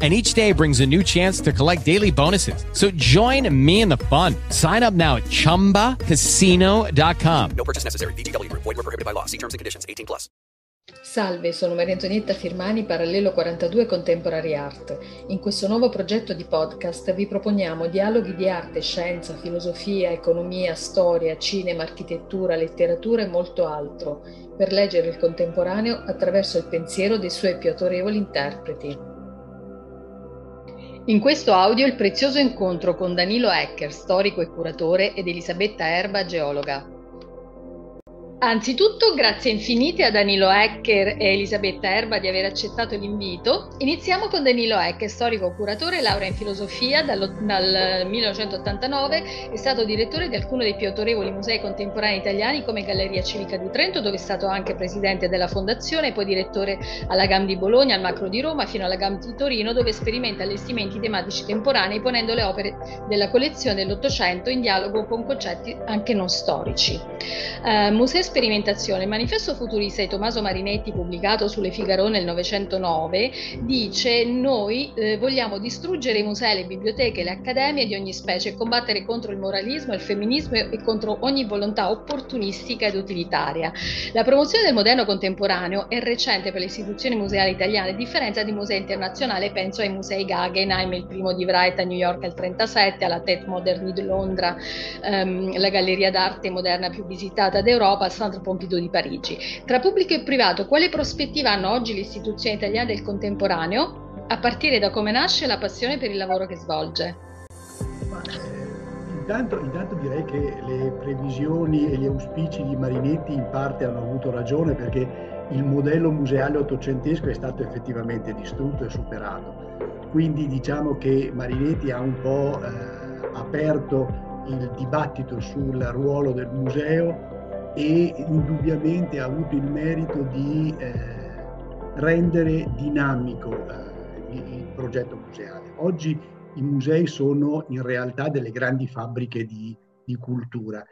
and each day brings a new chance to collect daily bonuses. So join me in the fun. Sign up now at ChumbaCasino.com. No purchase necessary. VGW Group. Void were prohibited by law. See terms and conditions. 18 plus. Salve, sono Maria Antonietta Firmani, Parallelo 42 Contemporary Art. In questo nuovo progetto di podcast vi proponiamo dialoghi di arte, scienza, filosofia, economia, storia, cinema, architettura, letteratura e molto altro, per leggere il contemporaneo attraverso il pensiero dei suoi più autorevoli interpreti. In questo audio il prezioso incontro con Danilo Ecker, storico e curatore, ed Elisabetta Erba, geologa. Anzitutto, grazie infinite a Danilo Ecker e Elisabetta Erba di aver accettato l'invito. Iniziamo con Danilo Ecker, storico curatore, laurea in filosofia dal 1989, è stato direttore di alcuni dei più autorevoli musei contemporanei italiani come Galleria Civica di Trento, dove è stato anche presidente della fondazione, poi direttore alla GAM di Bologna, al Macro di Roma, fino alla GAM di Torino, dove sperimenta allestimenti tematici temporanei, ponendo le opere della collezione dell'Ottocento in dialogo con concetti anche non storici. Uh, musei sperimentazione, il manifesto futurista di Tommaso Marinetti pubblicato sulle Figaro nel 909 dice noi eh, vogliamo distruggere i musei, le biblioteche, le accademie di ogni specie e combattere contro il moralismo, il femminismo e contro ogni volontà opportunistica ed utilitaria. La promozione del moderno contemporaneo è recente per le istituzioni museali italiane, a differenza di musei internazionali, penso ai musei Guggenheim, il primo di Wright a New York nel 1937, alla Tate Modern di Londra, ehm, la galleria d'arte moderna più visitata d'Europa, Centre Pompidou di Parigi. Tra pubblico e privato, quale prospettiva hanno oggi le istituzioni italiane del contemporaneo, a partire da come nasce la passione per il lavoro che svolge? Intanto, intanto, direi che le previsioni e gli auspici di Marinetti in parte hanno avuto ragione perché il modello museale ottocentesco è stato effettivamente distrutto e superato. Quindi diciamo che Marinetti ha un po' eh, aperto il dibattito sul ruolo del museo e indubbiamente ha avuto il merito di eh, rendere dinamico eh, il progetto museale. Oggi i musei sono in realtà delle grandi fabbriche di, di cultura.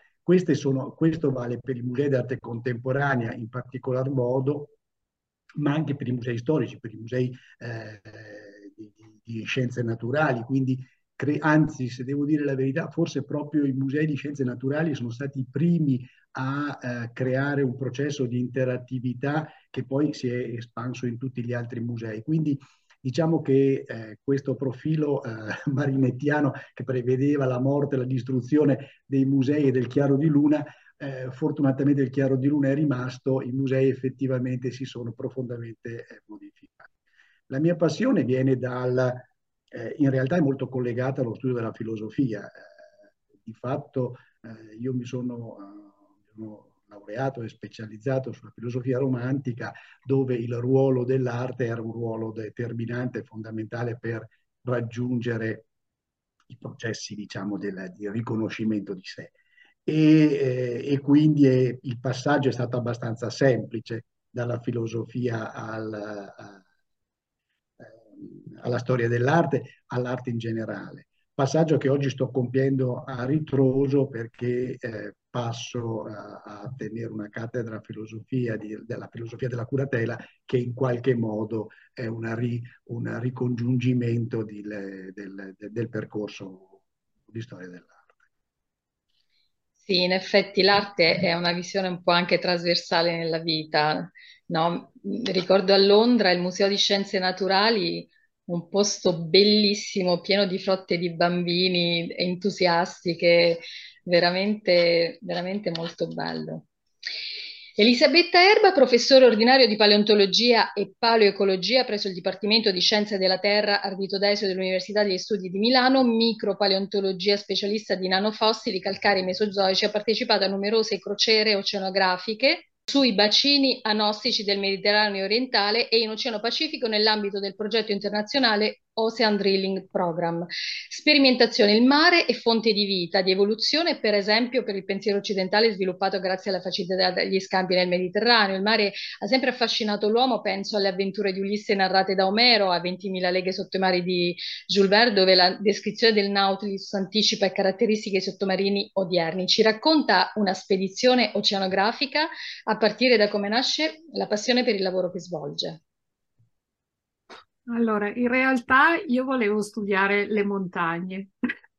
Sono, questo vale per i musei d'arte contemporanea in particolar modo, ma anche per i musei storici, per i musei eh, di, di, scienze naturali. Quindi, cre- anzi, se devo dire la verità, forse proprio i musei di scienze naturali sono stati i primi a eh, creare un processo di interattività che poi si è espanso in tutti gli altri musei. Quindi diciamo che eh, questo profilo eh, marinettiano che prevedeva la morte la distruzione dei musei e del chiaro di luna, eh, fortunatamente il chiaro di luna è rimasto, i musei effettivamente si sono profondamente eh, modificati. La mia passione viene dal, eh, in realtà è molto collegata allo studio della filosofia. di fatto io mi sono sono laureato e specializzato sulla filosofia romantica, dove il ruolo dell'arte era un ruolo determinante fondamentale per raggiungere i processi, diciamo, del, di riconoscimento di sé. E, eh, e quindi è, il passaggio è stato abbastanza semplice dalla filosofia al, a, alla storia dell'arte all'arte in generale. Passaggio che oggi sto compiendo a ritroso perché eh, passo a, a, tenere una cattedra filosofia di, della filosofia della curatela che in qualche modo è ri, un ricongiungimento di, le, del, del percorso di storia dell'arte. Sì, in effetti l'arte è una visione un po' anche trasversale nella vita. No? Ricordo a Londra il Museo di Scienze Naturali un posto bellissimo, pieno di frotte di bambini entusiasti che veramente, veramente molto bello. Elisabetta Erba, professore ordinario di paleontologia e paleoecologia presso il Dipartimento di Scienze della Terra Ardito Desio dell'Università degli Studi di Milano, micropaleontologia specialista di nanofossili calcarei mesozoici, ha partecipato a numerose crociere oceanografiche sui bacini anostici del Mediterraneo orientale e in Oceano Pacifico nell'ambito del progetto internazionale Ocean Drilling Program. Sperimentazione, il mare è fonte di vita, di evoluzione, per esempio per il pensiero occidentale sviluppato grazie alla facilità degli scambi nel Mediterraneo. Il mare ha sempre affascinato l'uomo, penso alle avventure di Ulisse narrate da Omero, a 20.000 leghe sotto i mari di Jules Verne, dove la descrizione del Nautilus anticipa caratteristiche sottomarini odierni. Ci racconta una spedizione oceanografica a partire da come nasce la passione per il lavoro che svolge. Allora, in realtà io volevo studiare le montagne,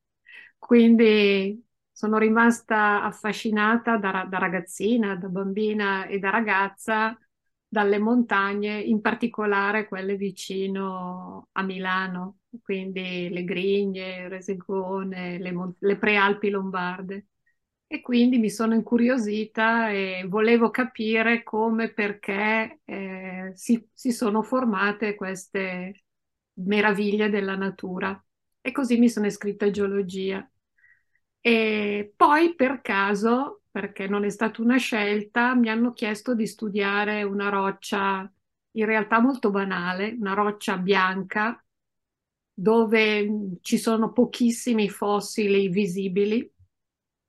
quindi sono rimasta affascinata da, da ragazzina, da bambina e da ragazza dalle montagne, in particolare quelle vicino a Milano, quindi le Grigne, Resegone, le, le prealpi lombarde. E quindi mi sono incuriosita e volevo capire come e perché eh, si, si sono formate queste meraviglie della natura. E così mi sono iscritta a geologia. E poi per caso, perché non è stata una scelta, mi hanno chiesto di studiare una roccia in realtà molto banale, una roccia bianca dove ci sono pochissimi fossili visibili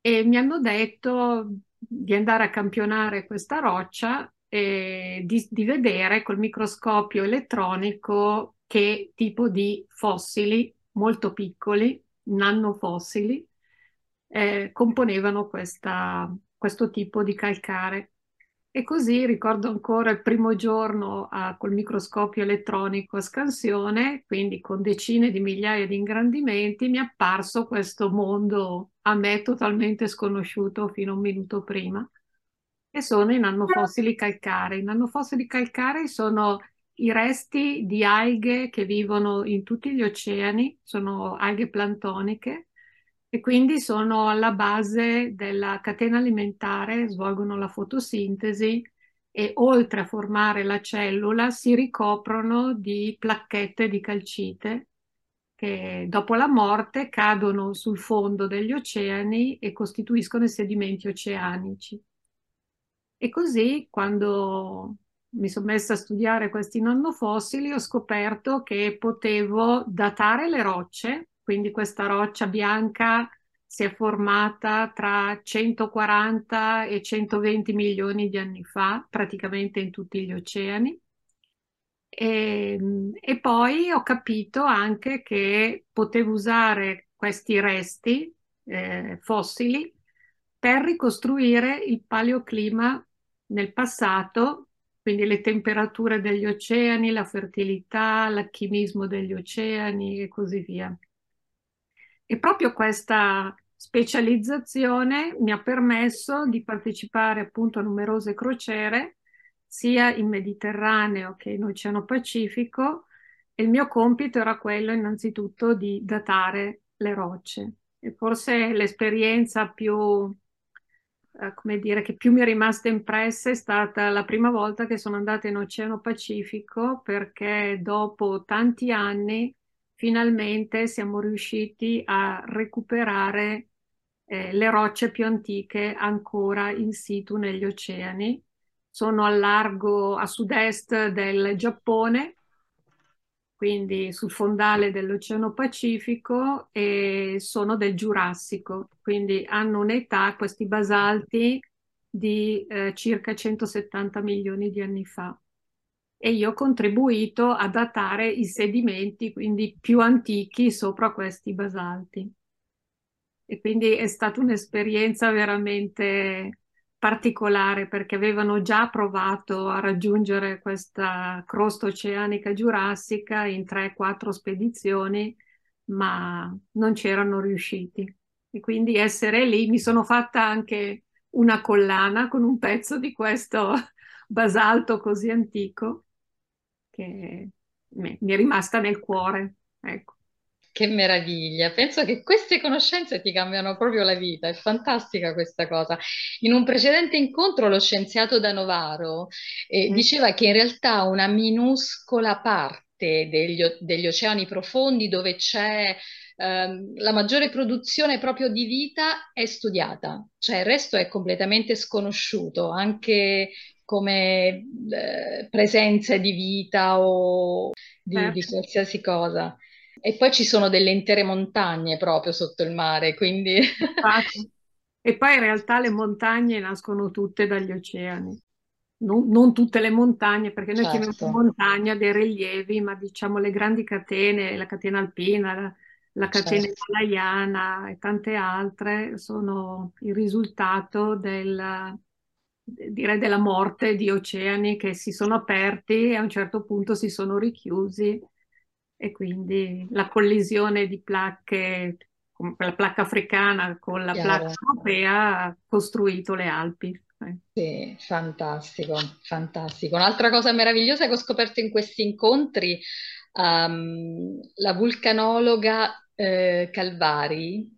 e mi hanno detto di andare a campionare questa roccia e di, di vedere col microscopio elettronico che tipo di fossili molto piccoli, nanofossili, eh, componevano questa, questo tipo di calcare. E così ricordo ancora il primo giorno a, col microscopio elettronico a scansione, quindi con decine di migliaia di ingrandimenti, mi è apparso questo mondo a me totalmente sconosciuto fino a un minuto prima. E sono i nanofossili calcarei. I nanofossili calcarei sono i resti di alghe che vivono in tutti gli oceani, sono alghe plantoniche e quindi sono alla base della catena alimentare, svolgono la fotosintesi e oltre a formare la cellula si ricoprono di placchette di calcite che dopo la morte cadono sul fondo degli oceani e costituiscono i sedimenti oceanici. E così quando mi sono messa a studiare questi nonnofossili ho scoperto che potevo datare le rocce quindi questa roccia bianca si è formata tra 140 e 120 milioni di anni fa, praticamente in tutti gli oceani. E, e poi ho capito anche che potevo usare questi resti eh, fossili per ricostruire il paleoclima nel passato, quindi le temperature degli oceani, la fertilità, l'alchimismo degli oceani e così via. E proprio questa specializzazione mi ha permesso di partecipare appunto a numerose crociere, sia in Mediterraneo che in Oceano Pacifico, e il mio compito era quello innanzitutto di datare le rocce. E forse l'esperienza più, eh, come dire, che più mi è rimasta impressa è stata la prima volta che sono andata in Oceano Pacifico perché dopo tanti anni finalmente siamo riusciti a recuperare eh, le rocce più antiche ancora in situ negli oceani. Sono a largo a sud-est del Giappone, quindi sul fondale dell'Oceano Pacifico e sono del Giurassico, quindi hanno un'età, questi basalti, di eh, circa 170 milioni di anni fa e io ho contribuito a datare i sedimenti, quindi più antichi, sopra questi basalti. E quindi è stata un'esperienza veramente particolare perché avevano già provato a raggiungere questa crosta oceanica giurassica in 3-4 spedizioni, ma non c'erano riusciti. E quindi essere lì mi sono fatta anche una collana con un pezzo di questo basalto così antico che mi è rimasta nel cuore. Ecco. Che meraviglia, penso che queste conoscenze ti cambiano proprio la vita, è fantastica questa cosa. In un precedente incontro lo scienziato da Novaro eh, mm. diceva che in realtà una minuscola parte degli, degli oceani profondi dove c'è ehm, la maggiore produzione proprio di vita è studiata, cioè il resto è completamente sconosciuto, anche come eh, presenze di vita o di, certo. di qualsiasi cosa. E poi ci sono delle intere montagne proprio sotto il mare, quindi... E poi in realtà le montagne nascono tutte dagli oceani. Non, non tutte le montagne, perché noi chiamiamo Certo, montagna dei rilievi, ma diciamo le grandi catene, la catena alpina, la, la catena certo. himalayana e tante altre sono il risultato del, direi della morte di oceani che si sono aperti e a un certo punto si sono richiusi e quindi la collisione di placche, la placca africana con la placca Chiaro. europea ha costruito le Alpi. Eh. Sì, fantastico, fantastico. Un'altra cosa meravigliosa che ho scoperto in questi incontri, ehm, la vulcanologa eh, Calvari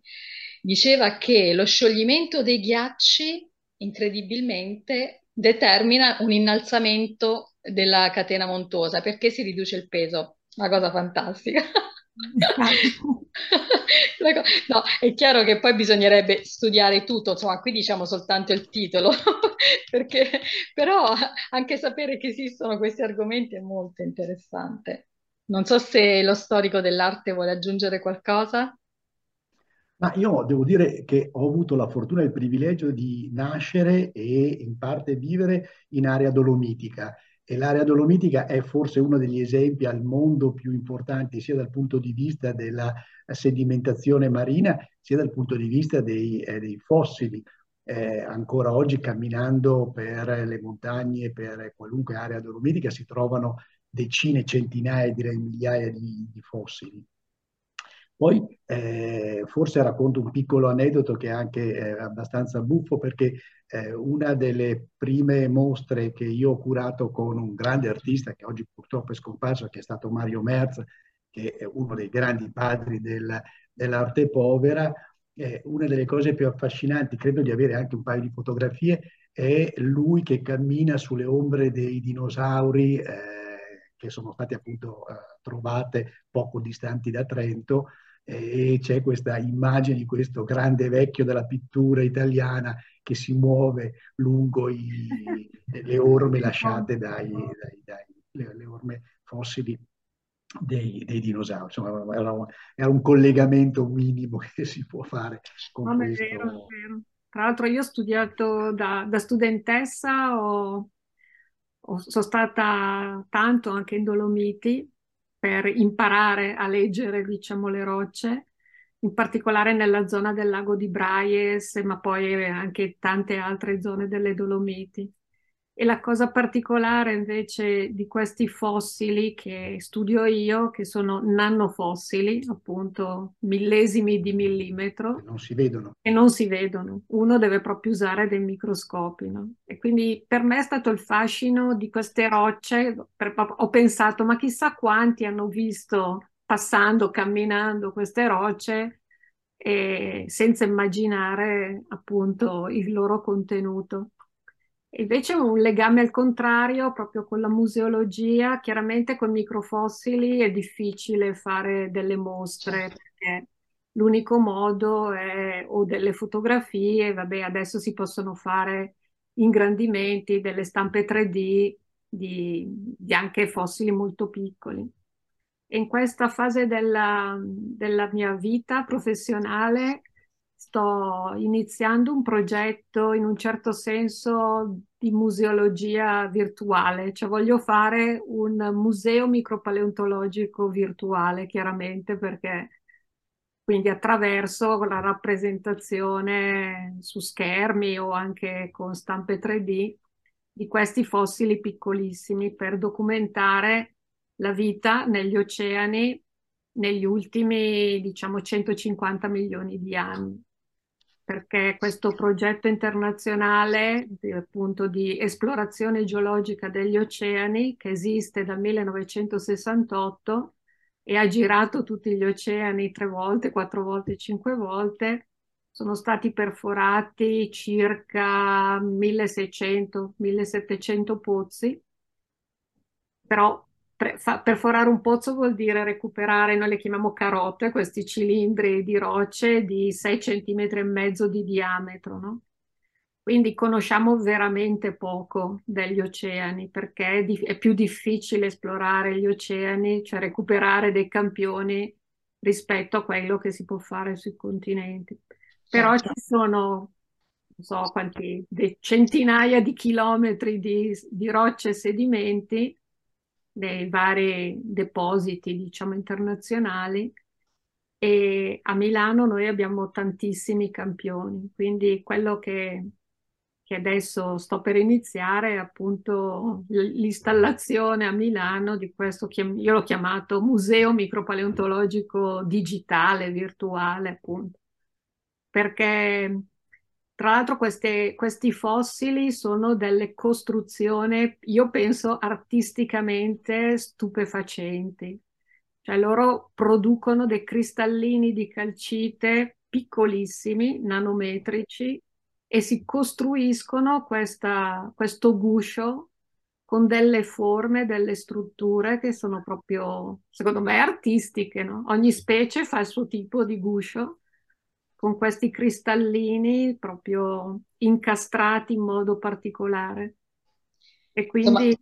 diceva che lo scioglimento dei ghiacci, incredibilmente, determina un innalzamento della catena montuosa perché si riduce il peso. Una cosa fantastica. No, è chiaro che poi bisognerebbe studiare tutto, insomma, qui diciamo soltanto il titolo, perché però anche sapere che esistono questi argomenti è molto interessante. Non so se lo storico dell'arte vuole aggiungere qualcosa. Ma io devo dire che ho avuto la fortuna e il privilegio di nascere e in parte vivere in area dolomitica e l'area dolomitica è forse uno degli esempi al mondo più importanti sia dal punto di vista della sedimentazione marina sia dal punto di vista dei, eh, dei fossili. Eh, ancora oggi camminando per le montagne, per qualunque area dolomitica si trovano decine, centinaia, direi migliaia di, di fossili. Poi eh, forse racconto un piccolo aneddoto che è anche eh, abbastanza buffo perché eh, una delle prime mostre che io ho curato con un grande artista che oggi purtroppo è scomparso, che è stato Mario Merz, che è uno dei grandi padri del, dell'arte povera, una delle cose più affascinanti, credo di avere anche un paio di fotografie, è lui che cammina sulle ombre dei dinosauri eh, che sono state appunto eh, trovate poco distanti da Trento e c'è questa immagine di questo grande vecchio della pittura italiana che si muove lungo i, le orme lasciate dai, dai, dai le, le, orme fossili dei, dei dinosauri. Insomma, era un, era un, collegamento minimo che si può fare con no, questo. È vero, è vero. Tra l'altro io ho studiato da, da studentessa, ho, ho, sono stata tanto anche in Dolomiti per imparare a leggere, diciamo, le rocce, in particolare nella zona del lago di Braies, ma poi anche tante altre zone delle Dolomiti. E la cosa particolare invece di questi fossili che studio io, che sono nanofossili, appunto millesimi di millimetro, che non si vedono. E non si vedono. Uno deve proprio usare dei microscopi, no? E quindi per me è stato il fascino di queste rocce. Per, ho pensato, ma chissà quanti hanno visto passando, camminando queste rocce e senza immaginare appunto il loro contenuto. Invece un legame al contrario, proprio con la museologia, chiaramente con microfossili è difficile fare delle mostre perché l'unico modo è o delle fotografie, vabbè, adesso si possono fare ingrandimenti, delle stampe 3D di, di anche fossili molto piccoli. E in questa fase della, della mia vita professionale sto iniziando un progetto in un certo senso di museologia virtuale, cioè voglio fare un museo micropaleontologico virtuale, chiaramente perché quindi attraverso la rappresentazione su schermi o anche con stampe 3D di questi fossili piccolissimi per documentare la vita negli oceani negli ultimi, diciamo, 150 milioni di anni perché questo progetto internazionale di, appunto di esplorazione geologica degli oceani che esiste dal 1968 e ha girato tutti gli oceani tre volte, quattro volte, cinque volte, sono stati perforati circa 1600-1700 pozzi, però perforare un pozzo vuol dire recuperare, noi le chiamiamo carote, questi cilindri di rocce di 6 cm e mezzo di diametro, no? Quindi conosciamo veramente poco degli oceani perché è, di- è più difficile esplorare gli oceani, cioè recuperare dei campioni rispetto a quello che si può fare sui continenti. Però Certo. ci sono, non so quanti, de- centinaia di chilometri di, di rocce e sedimenti nei vari depositi, diciamo, internazionali. E a Milano noi abbiamo tantissimi campioni, quindi quello che, che adesso sto per iniziare è appunto l'installazione a Milano di questo, io l'ho chiamato Museo Micropaleontologico Digitale, virtuale, appunto, perché tra l'altro queste- questi fossili sono delle costruzioni, io penso, artisticamente stupefacenti. Cioè loro producono dei cristallini di calcite piccolissimi, nanometrici, e si costruiscono questa- questo guscio con delle forme, delle strutture che sono proprio, secondo me, artistiche, no? Ogni specie fa il suo tipo di guscio con questi cristallini proprio incastrati in modo particolare. E Insomma, quindi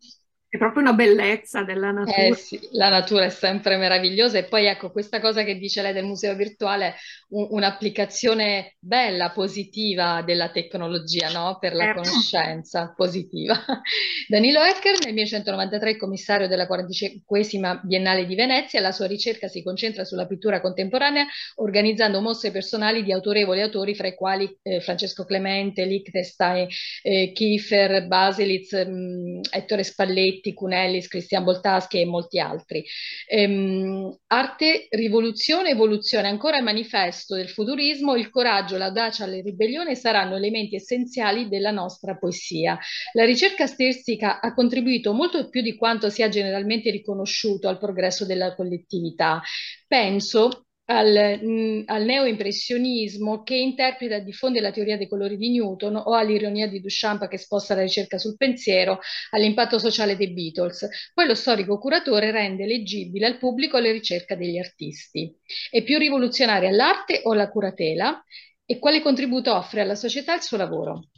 è proprio una bellezza della Eh natura. sì, la natura è sempre meravigliosa e poi ecco questa cosa che dice lei del museo virtuale, un- un'applicazione bella, positiva della tecnologia, no? Per la Eh, conoscenza positiva. Danilo Ecker, nel 1993 commissario della 45esima Biennale di Venezia, la sua ricerca si concentra sulla pittura contemporanea, organizzando mostre personali di autorevoli autori, fra i quali eh, Francesco Clemente, Liechtenstein, eh, Kiefer, Baselitz, mh, Ettore Spalletti, Cunellis, Cristian Boltaschi e molti altri. Ehm, arte, rivoluzione, evoluzione, ancora il manifesto del futurismo, il coraggio, l'audacia la ribellione saranno elementi essenziali della nostra poesia. La ricerca stilistica ha contribuito molto più di quanto sia generalmente riconosciuto al progresso della collettività. Penso al, mh, al neoimpressionismo che interpreta e diffonde la teoria dei colori di Newton o all'ironia di Duchamp che sposta la ricerca sul pensiero, all'impatto sociale dei Beatles. Poi lo storico curatore rende leggibile al pubblico le ricerche degli artisti. È più rivoluzionaria l'arte o la curatela? E quale contributo offre alla società il suo lavoro?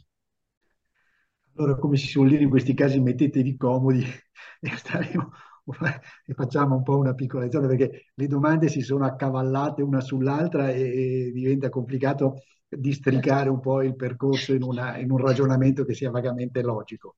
Allora, come si suol dire in questi casi, mettetevi comodi e, staremo- e facciamo un po' una piccola lezione perché le domande si sono accavallate una sull'altra e, e diventa complicato districare un po' il percorso in, una- in un ragionamento che sia vagamente logico.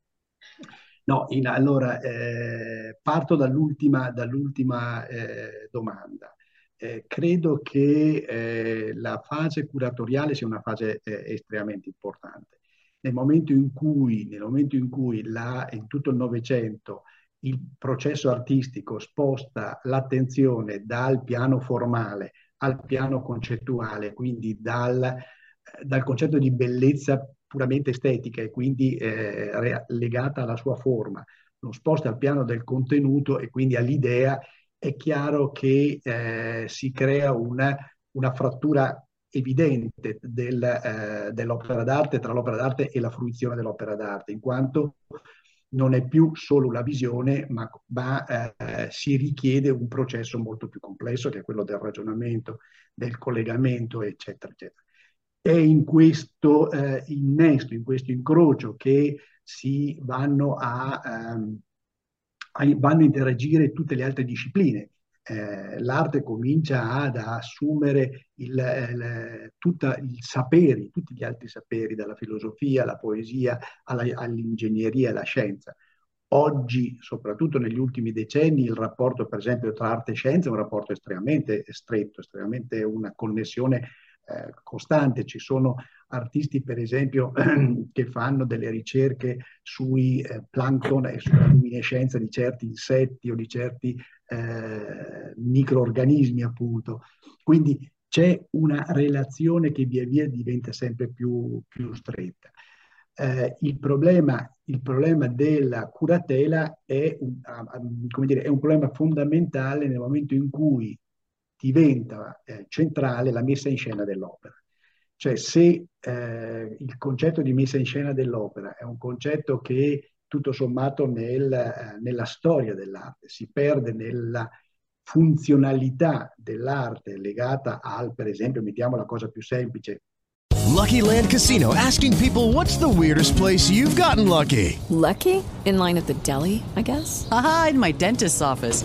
No, in- allora eh, parto dall'ultima dall'ultima, eh, domanda. Eh, credo che eh, la fase curatoriale sia una fase eh, estremamente importante. Nel momento in cui, momento in cui la, in tutto il Novecento il processo artistico sposta l'attenzione dal piano formale al piano concettuale, quindi dal, dal concetto di bellezza puramente estetica e quindi eh, legata alla sua forma, lo sposta al piano del contenuto e quindi all'idea, è chiaro che eh, si crea una, una frattura evidente del, eh, dell'opera d'arte tra l'opera d'arte e la fruizione dell'opera d'arte, in quanto non è più solo la visione, ma, ma eh, si richiede un processo molto più complesso, che è quello del ragionamento, del collegamento, eccetera, eccetera. È in questo eh, innesto, in questo incrocio che si vanno a, ehm, a, vanno a interagire tutte le altre discipline. Eh, l'arte comincia ad assumere il, il, tutta il saperi, tutti gli altri saperi, dalla filosofia alla poesia, all'ingegneria e alla scienza. Oggi, soprattutto negli ultimi decenni, il rapporto, per esempio, tra arte e scienza è un rapporto estremamente stretto, estremamente una connessione eh, costante. Ci sono artisti, per esempio, che fanno delle ricerche sui eh, plankton e sulla luminescenza di certi insetti o di certi eh, microorganismi, appunto. Quindi c'è una relazione che via via diventa sempre più, più stretta. Eh, il, problema, il, problema, della curatela è un, come dire, è un problema fondamentale nel momento in cui diventa eh, centrale la messa in scena dell'opera. Cioè se eh, il concetto di messa in scena dell'opera è un concetto che tutto sommato nel, eh, nella storia dell'arte si perde nella funzionalità dell'arte legata al, per esempio, mettiamo la cosa più semplice, Lucky Land Casino asking people what's the weirdest place you've gotten lucky? Lucky? In line at the deli, I guess? Aha, in my dentist's office.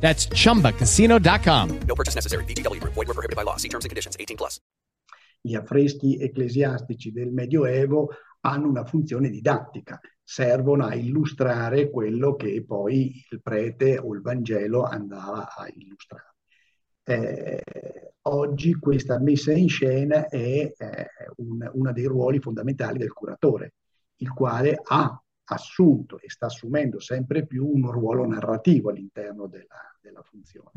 That's chumbacasino.com. No purchase necessary. VGW Group. Void were prohibited by law. See terms and conditions. 18 plus. Gli affreschi ecclesiastici del Medioevo hanno una funzione didattica, servono a illustrare quello che poi il prete o il Vangelo andava a illustrare. Eh, oggi questa messa in scena è eh, un, uno dei ruoli fondamentali del curatore, il quale ha assunto e sta assumendo sempre più un ruolo narrativo all'interno della, della funzione.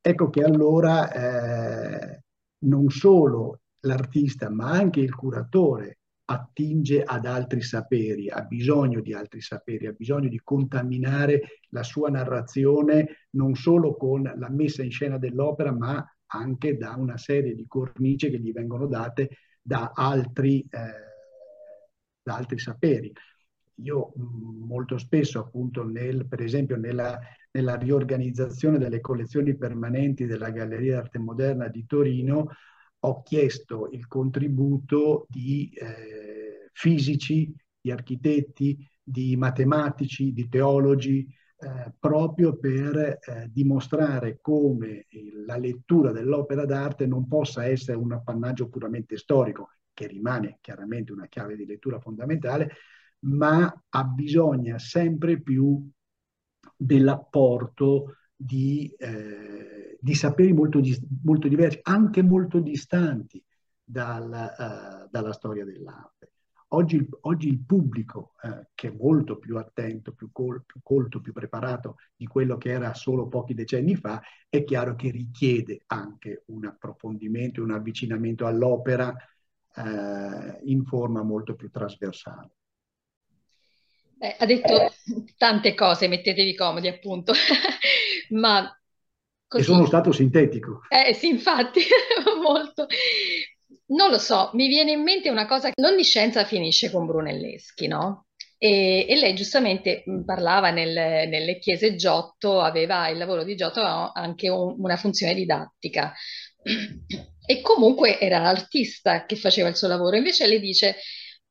Ecco che allora eh, non solo l'artista, ma anche il curatore attinge ad altri saperi, ha bisogno di altri saperi, ha bisogno di contaminare la sua narrazione non solo con la messa in scena dell'opera, ma anche da una serie di cornici che gli vengono date da altri, eh, da altri saperi io molto spesso, appunto, nel, per esempio nella, nella, riorganizzazione delle collezioni permanenti della Galleria d'Arte Moderna di Torino, ho chiesto il contributo di eh, fisici, di architetti, di matematici, di teologi, eh, proprio per eh, dimostrare come la lettura dell'opera d'arte non possa essere un appannaggio puramente storico, che rimane chiaramente una chiave di lettura fondamentale, ma ha bisogno sempre più dell'apporto di, eh, di saperi molto, molto, diversi, anche molto distanti dal, uh, dalla storia dell'arte. Oggi, oggi il pubblico, eh, che è molto più attento, più, col, più, colto, più preparato di quello che era solo pochi decenni fa, è chiaro che richiede anche un approfondimento, un avvicinamento all'opera eh, in forma molto più trasversale. Beh, ha detto tante cose, mettetevi comodi appunto, ma così... E sono stato sintetico. Eh sì, infatti, molto. Non lo so, mi viene in mente una cosa, non di scienza finisce con Brunelleschi, no? E, e lei giustamente parlava nel, nelle chiese Giotto, aveva il lavoro di Giotto aveva anche un, una funzione didattica. E comunque era l'artista che faceva il suo lavoro. Invece lei dice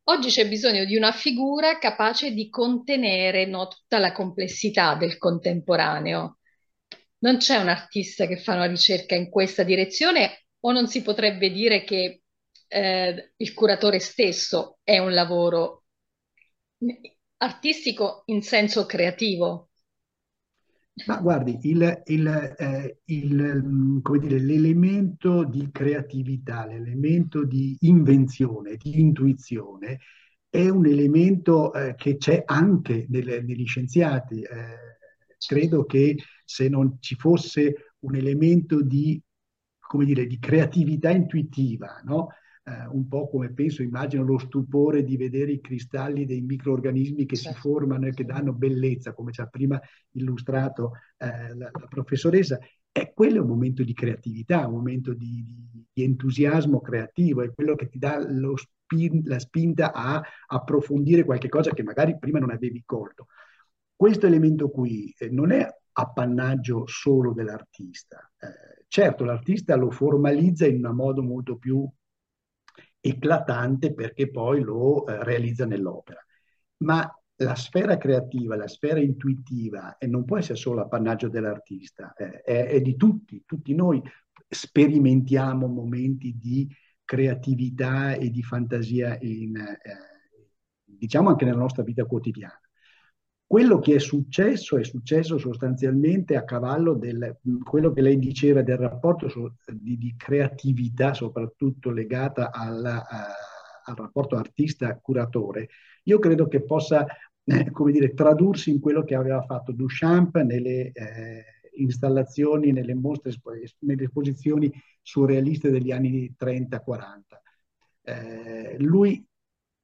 Oggi c'è bisogno di una figura capace di contenere no, tutta la complessità del contemporaneo. Non c'è un artista che fa una ricerca in questa direzione o non si potrebbe dire che eh, il curatore stesso è un lavoro artistico in senso creativo? Ma guardi, il, il, eh, il, mm, dire, l'elemento di creatività, l'elemento di invenzione, di intuizione, è un elemento eh, che c'è anche nel, negli scienziati. Eh, credo che se non ci fosse un elemento di, dire, di creatività intuitiva, no? Eh, un po' come penso, immagino lo stupore di vedere i cristalli dei microorganismi che certo. si formano e che danno bellezza, come ci ha prima illustrato eh, la, la, professoressa. E quello è un momento di creatività, un momento di, di, entusiasmo creativo, è quello che ti dà spin, la spinta a approfondire qualche cosa che magari prima non avevi colto. Questo elemento qui eh, non è appannaggio solo dell'artista. Eh, certo, l'artista lo formalizza in un modo molto più eclatante perché poi lo eh, realizza nell'opera. Ma la sfera creativa, la sfera intuitiva, e non può essere solo appannaggio dell'artista, eh, è, è, di tutti, tutti noi sperimentiamo momenti di creatività e di fantasia in, eh, diciamo anche nella nostra vita quotidiana. Quello che è successo è successo sostanzialmente a cavallo del quello che lei diceva del rapporto so, di, di, creatività, soprattutto legata alla, uh, al rapporto artista-curatore. Io credo che possa, eh, come dire, tradursi in quello che aveva fatto Duchamp nelle eh, installazioni, nelle mostre, nelle esposizioni surrealiste degli anni 30-40. Eh, lui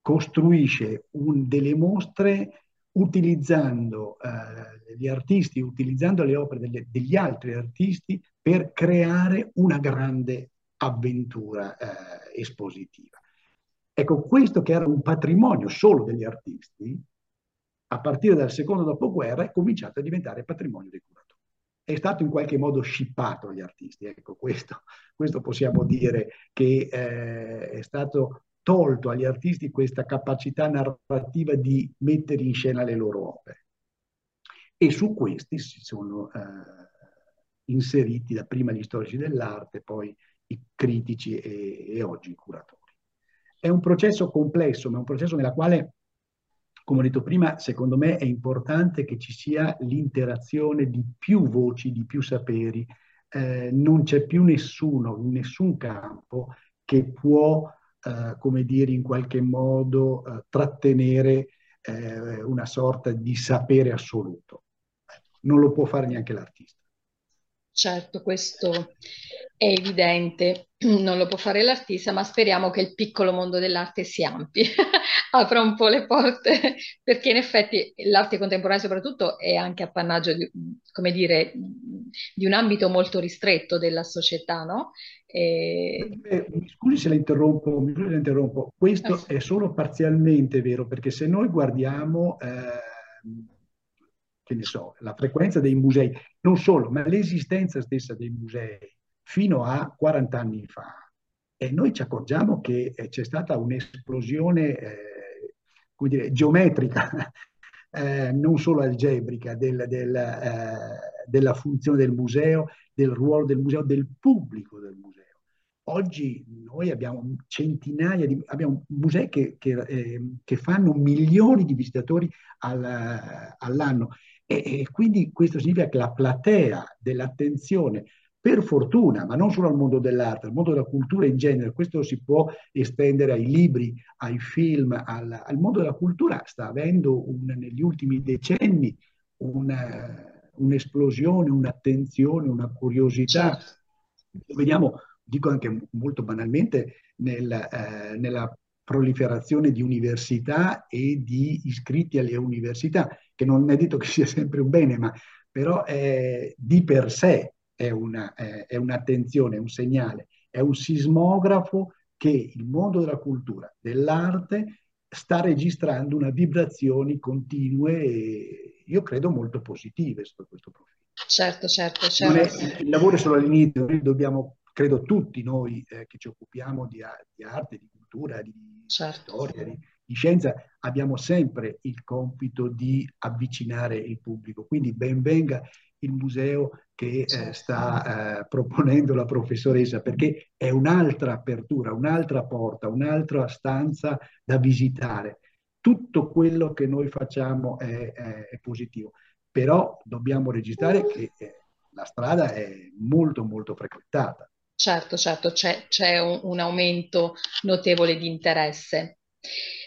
costruisce un, delle mostre utilizzando eh, gli artisti, utilizzando le opere delle, degli altri artisti per creare una grande avventura eh, espositiva. Ecco, questo che era un patrimonio solo degli artisti, a partire dal secondo dopoguerra è cominciato a diventare patrimonio dei curatori. È stato in qualche modo scippato agli artisti, ecco, questo, questo possiamo dire che eh, è stato tolto agli artisti questa capacità narrativa di mettere in scena le loro opere. E su questi si sono eh, inseriti dapprima gli storici dell'arte, poi i critici e, e oggi i curatori. È un processo complesso, ma è un processo nella quale, come ho detto prima, secondo me è importante che ci sia l'interazione di più voci, di più saperi. Eh, non c'è più nessuno in nessun campo che può eh, come dire, in qualche modo eh, trattenere eh, una sorta di sapere assoluto. Non lo può fare neanche l'artista. Certo, questo è evidente, non lo può fare l'artista, ma speriamo che il piccolo mondo dell'arte si ampi, apra un po' le porte, perché in effetti l'arte contemporanea soprattutto è anche appannaggio di, come dire, di un ambito molto ristretto della società, no? E... Eh, mi scusi se la interrompo, mi scusi se la interrompo. questo ah, sì. è solo parzialmente vero, perché se noi guardiamo, eh, che ne so, la frequenza dei musei, non solo, ma l'esistenza stessa dei musei fino a 40 anni fa, e noi ci accorgiamo che eh, c'è stata un'esplosione eh, come dire, geometrica, eh, non solo algebrica, del, del, eh, della funzione del museo, del ruolo del museo, del pubblico del museo. Oggi noi abbiamo centinaia di abbiamo musei che, che, eh, che fanno milioni di visitatori al, all'anno e, e, quindi questo significa che la platea dell'attenzione per fortuna, ma non solo al mondo dell'arte, al mondo della cultura in genere, questo si può estendere ai libri, ai film, al, al mondo della cultura, sta avendo un, negli ultimi decenni una, un'esplosione, un'attenzione, una curiosità. Certo. Lo vediamo, dico anche molto banalmente, nel, eh, nella proliferazione di università e di iscritti alle università, che non è detto che sia sempre un bene, ma però è, di per sé è, una, è, è un'attenzione, è un segnale, è un sismografo che il mondo della cultura, dell'arte, sta registrando una vibrazioni continue e io credo molto positive sotto questo profilo. Certo, certo, certo. È, il lavoro è solo all'inizio, dobbiamo, credo tutti noi eh, che ci occupiamo di, di, arte, di cultura, di certo. storia, di, di scienza, abbiamo sempre il compito di avvicinare il pubblico. Quindi ben venga il museo che eh, sta eh, proponendo la professoressa, perché è un'altra apertura, un'altra porta, un'altra stanza da visitare. Tutto quello che noi facciamo è, è, è positivo, però dobbiamo registrare che eh, la strada è molto molto frequentata. Certo, certo, c'è, c'è un, un aumento notevole di interesse.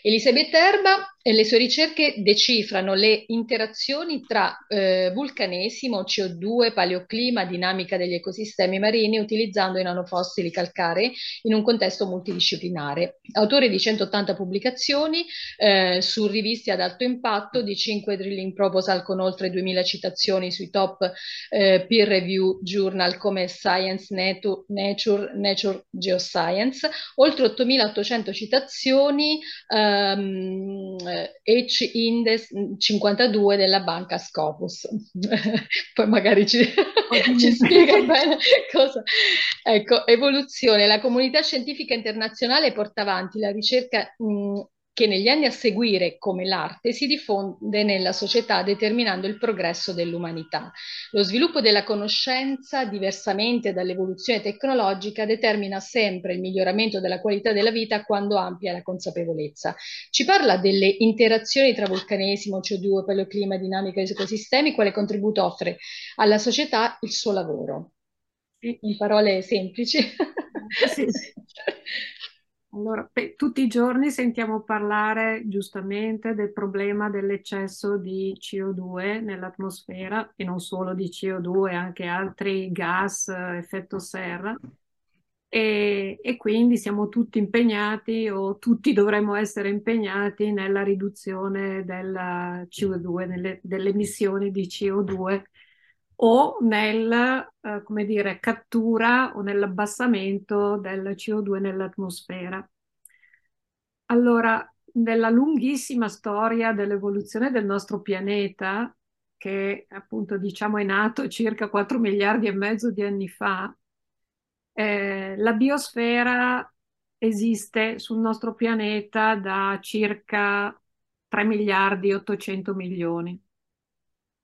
Elisabeth Erba e le sue ricerche decifrano le interazioni tra eh, vulcanesimo, CO2, paleoclima, dinamica degli ecosistemi marini utilizzando i nanofossili calcarei in un contesto multidisciplinare. Autore di 180 pubblicazioni eh, su riviste ad alto impatto, di 5 drilling proposal con oltre 2000 citazioni sui top eh, peer review journal come Science, Nature, Nature, Nature Geoscience, oltre 8800 citazioni ehm, H Index 52 della banca Scopus. Poi magari ci, ci spiega bene cosa. Ecco, evoluzione. La comunità scientifica internazionale porta avanti la ricerca mh, che negli anni a seguire, come l'arte, si diffonde nella società determinando il progresso dell'umanità. Lo sviluppo della conoscenza, diversamente dall'evoluzione tecnologica, determina sempre il miglioramento della qualità della vita quando amplia la consapevolezza. Ci parla delle interazioni tra vulcanesimo, CO2, paleoclima, dinamica e ecosistemi, quale contributo offre alla società il suo lavoro. In parole semplici. Sì. Allora, beh, tutti i giorni sentiamo parlare giustamente del problema dell'eccesso di CO2 nell'atmosfera e non solo di CO2, anche altri gas, effetto serra. E, e quindi siamo tutti impegnati o tutti dovremmo essere impegnati nella riduzione della CO2, nelle, delle emissioni di CO2 o nel, eh, come dire, cattura o nell'abbassamento del CO2 nell'atmosfera. Allora, nella lunghissima storia dell'evoluzione del nostro pianeta, che appunto diciamo è nato circa 4 miliardi e mezzo di anni fa, eh, la biosfera esiste sul nostro pianeta da circa 3 miliardi e 800 milioni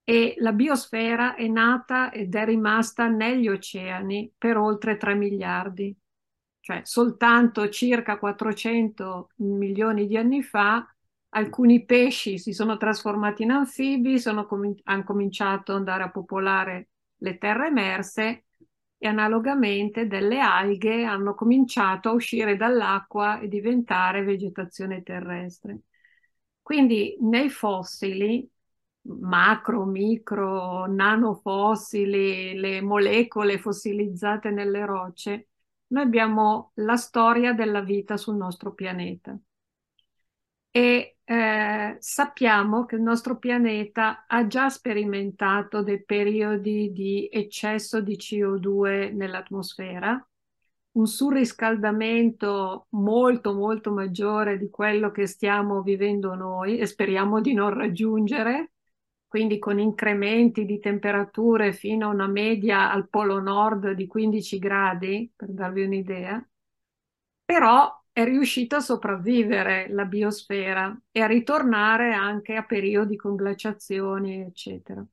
e la biosfera è nata ed è rimasta negli oceani per oltre 3 miliardi, cioè soltanto circa 400 milioni di anni fa alcuni pesci si sono trasformati in anfibi, com- hanno cominciato ad andare a popolare le terre emerse e analogamente delle alghe hanno cominciato a uscire dall'acqua e diventare vegetazione terrestre. Quindi nei fossili macro, micro, nanofossili, le molecole fossilizzate nelle rocce, noi abbiamo la storia della vita sul nostro pianeta. E eh, sappiamo che il nostro pianeta ha già sperimentato dei periodi di eccesso di CO2 nell'atmosfera, un surriscaldamento molto molto maggiore di quello che stiamo vivendo noi e speriamo di non raggiungere, quindi con incrementi di temperature fino a una media al polo nord di 15 gradi, per darvi un'idea, però è riuscito a sopravvivere la biosfera e a ritornare anche a periodi con glaciazioni, eccetera.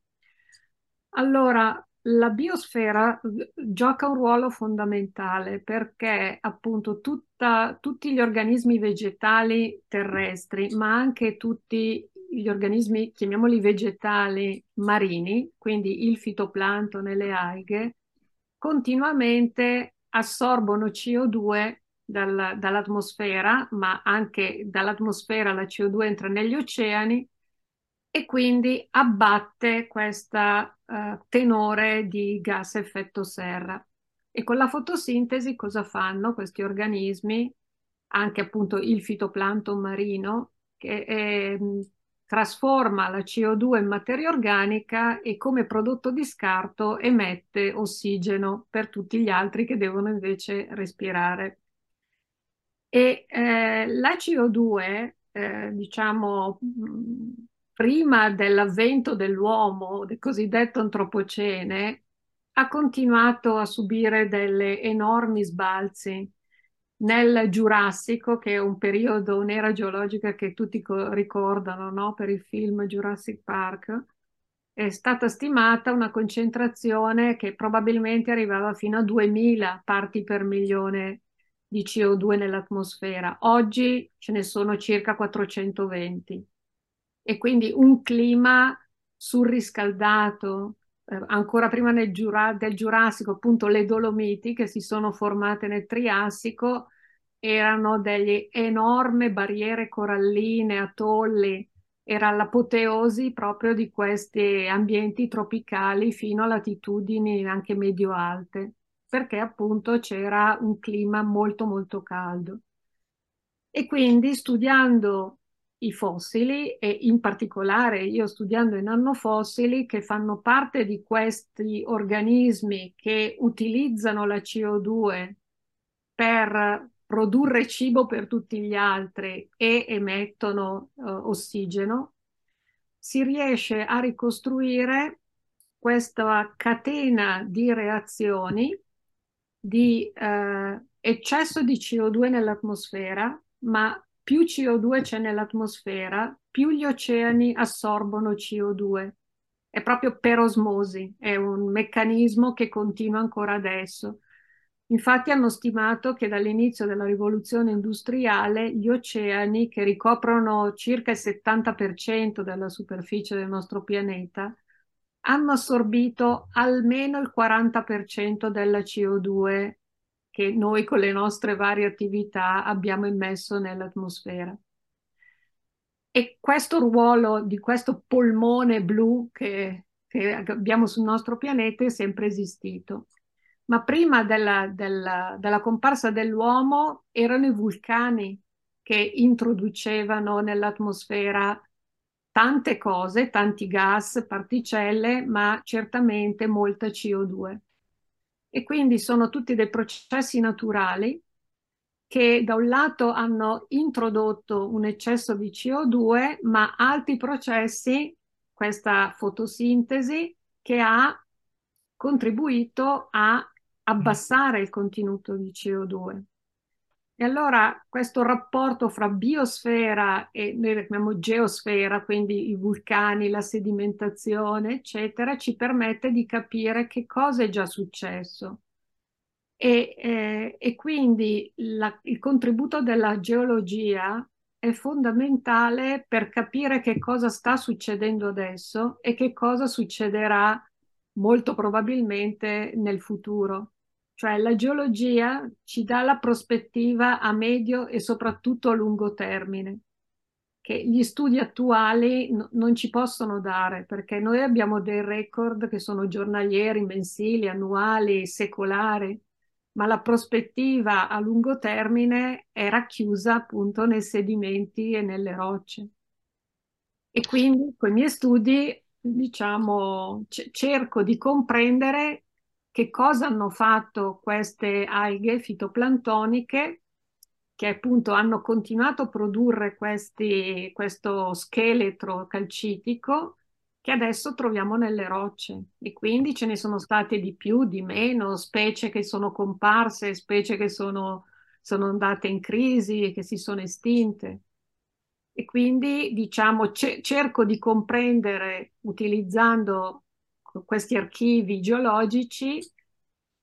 Allora, la biosfera gioca un ruolo fondamentale perché appunto tutta, tutti gli organismi vegetali terrestri, ma anche tutti gli organismi, chiamiamoli vegetali marini, quindi il fitoplancton e le alghe, continuamente assorbono CO2 dal, dall'atmosfera, ma anche dall'atmosfera la CO2 entra negli oceani e quindi abbatte questo uh, tenore di gas effetto serra. E con la fotosintesi cosa fanno questi organismi? Anche appunto il fitoplancton marino, che è, trasforma la CO2 in materia organica e come prodotto di scarto emette ossigeno per tutti gli altri che devono invece respirare. E eh, la CO2, eh, diciamo, prima dell'avvento dell'uomo, del cosiddetto antropocene, ha continuato a subire delle enormi sbalzi nel Giurassico, che è un periodo, un'era geologica che tutti ricordano no? per il film Jurassic Park, è stata stimata una concentrazione che probabilmente arrivava fino a 2000 parti per milione di CO2 nell'atmosfera. Oggi ce ne sono circa 420 e quindi un clima surriscaldato, ancora prima Giura, del Giurassico, appunto le Dolomiti che si sono formate nel Triassico, erano delle enormi barriere coralline, atolli, era l'apoteosi proprio di questi ambienti tropicali fino a latitudini anche medio-alte, perché appunto c'era un clima molto molto caldo. E quindi studiando i fossili e in particolare io studiando i nannofossili che fanno parte di questi organismi che utilizzano la CO2 per produrre cibo per tutti gli altri e emettono uh, ossigeno, si riesce a ricostruire questa catena di reazioni di uh, eccesso di CO2 nell'atmosfera, ma più CO2 c'è nell'atmosfera, più gli oceani assorbono CO2. È proprio per osmosi, è un meccanismo che continua ancora adesso. Infatti hanno stimato che dall'inizio della rivoluzione industriale gli oceani, che ricoprono circa il 70% della superficie del nostro pianeta, hanno assorbito almeno il 40% della CO2 che noi con le nostre varie attività abbiamo immesso nell'atmosfera. E questo ruolo di questo polmone blu che, che abbiamo sul nostro pianeta è sempre esistito. Ma prima della, della, della comparsa dell'uomo erano i vulcani che introducevano nell'atmosfera tante cose, tanti gas, particelle, ma certamente molta CO2. E quindi sono tutti dei processi naturali che da un lato hanno introdotto un eccesso di CO2, ma altri processi, questa fotosintesi, che ha contribuito a abbassare il contenuto di CO2. E allora questo rapporto fra biosfera e noi la chiamiamo geosfera, quindi i vulcani, la sedimentazione, eccetera, ci permette di capire che cosa è già successo. E, eh, e quindi la, il contributo della geologia è fondamentale per capire che cosa sta succedendo adesso e che cosa succederà molto probabilmente nel futuro. Cioè la geologia ci dà la prospettiva a medio e soprattutto a lungo termine, che gli studi attuali no, non ci possono dare, perché noi abbiamo dei record che sono giornalieri, mensili, annuali, secolari, ma la prospettiva a lungo termine è racchiusa appunto nei sedimenti e nelle rocce. E quindi con i miei studi, diciamo, c- cerco di comprendere che cosa hanno fatto queste alghe fitoplantoniche che appunto hanno continuato a produrre questi, questo scheletro calcitico che adesso troviamo nelle rocce e quindi ce ne sono state di più, di meno, specie che sono comparse, specie che sono, sono andate in crisi e che si sono estinte. E quindi diciamo cerco di comprendere utilizzando questi archivi geologici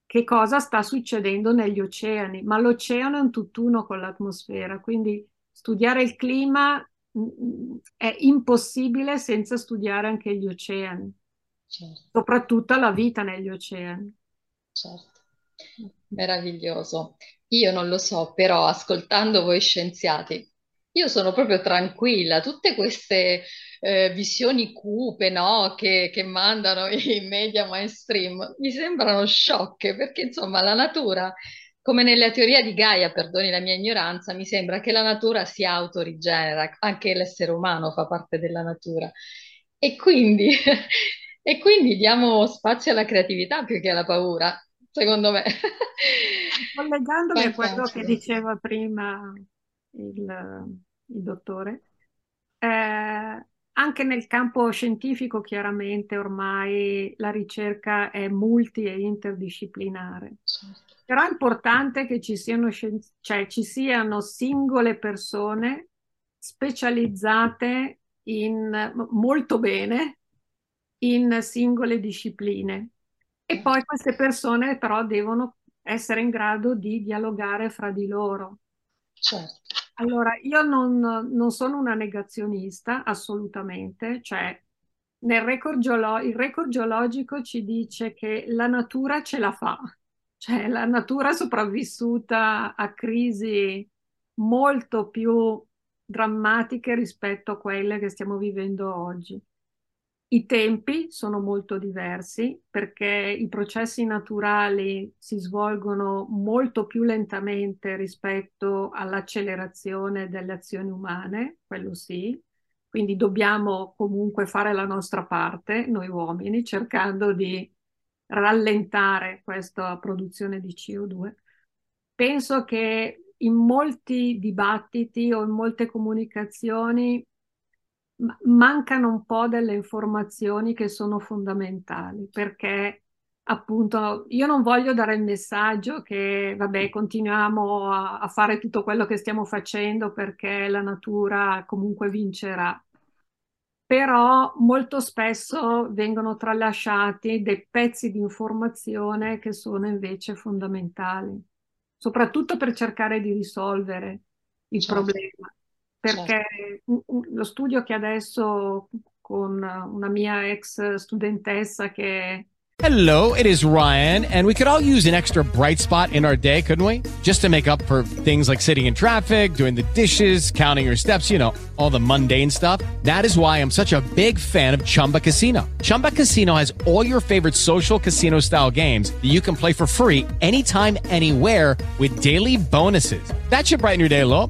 che cosa sta succedendo negli oceani, ma l'oceano è un tutt'uno con l'atmosfera, quindi studiare il clima mh, mm, è impossibile senza studiare anche gli oceani, certo. soprattutto la vita negli oceani. Certo, meraviglioso. Io non lo so, però ascoltando voi scienziati, io sono proprio tranquilla, tutte queste eh, visioni cupe, no, che, che mandano i media mainstream mi sembrano sciocche, perché insomma la natura, come nella teoria di Gaia, perdoni la mia ignoranza, mi sembra che la natura si autorigenera, anche l'essere umano fa parte della natura. E quindi, e quindi diamo spazio alla creatività più che alla paura, secondo me. Collegandomi a quello che diceva prima il, il dottore, eh, anche nel campo scientifico, chiaramente, ormai la ricerca è multi e interdisciplinare. Certo. Però è importante che ci siano, cioè, ci siano singole persone specializzate in, molto bene in singole discipline. E poi queste persone però devono essere in grado di dialogare fra di loro. Certo. Allora, io non, non sono una negazionista, assolutamente, cioè nel record geolo- il record geologico ci dice che la natura ce la fa, cioè la natura è sopravvissuta a crisi molto più drammatiche rispetto a quelle che stiamo vivendo oggi. I tempi sono molto diversi perché i processi naturali si svolgono molto più lentamente rispetto all'accelerazione delle azioni umane, quello sì. Quindi dobbiamo comunque fare la nostra parte, noi uomini, cercando di rallentare questa produzione di CO2. Penso che in molti dibattiti o in molte comunicazioni mancano un po' delle informazioni che sono fondamentali, perché appunto, io non voglio dare il messaggio che, vabbè, continuiamo a, a, fare tutto quello che stiamo facendo perché la natura comunque vincerà. Però molto spesso vengono tralasciati dei pezzi di informazione che sono invece fondamentali, soprattutto per cercare di risolvere il certo. problema. Perché certo. lo studio che adesso con una mia ex studentessa che Hello, it is Ryan, and we could all use an extra bright spot in our day, couldn't we? Just to make up for things like sitting in traffic, doing the dishes, counting your steps, you know, all the mundane stuff. That is why I'm such a big fan of Chumba Casino. Chumba Casino has all your favorite social casino style games that you can play for free anytime, anywhere with daily bonuses. That should brighten your day a little.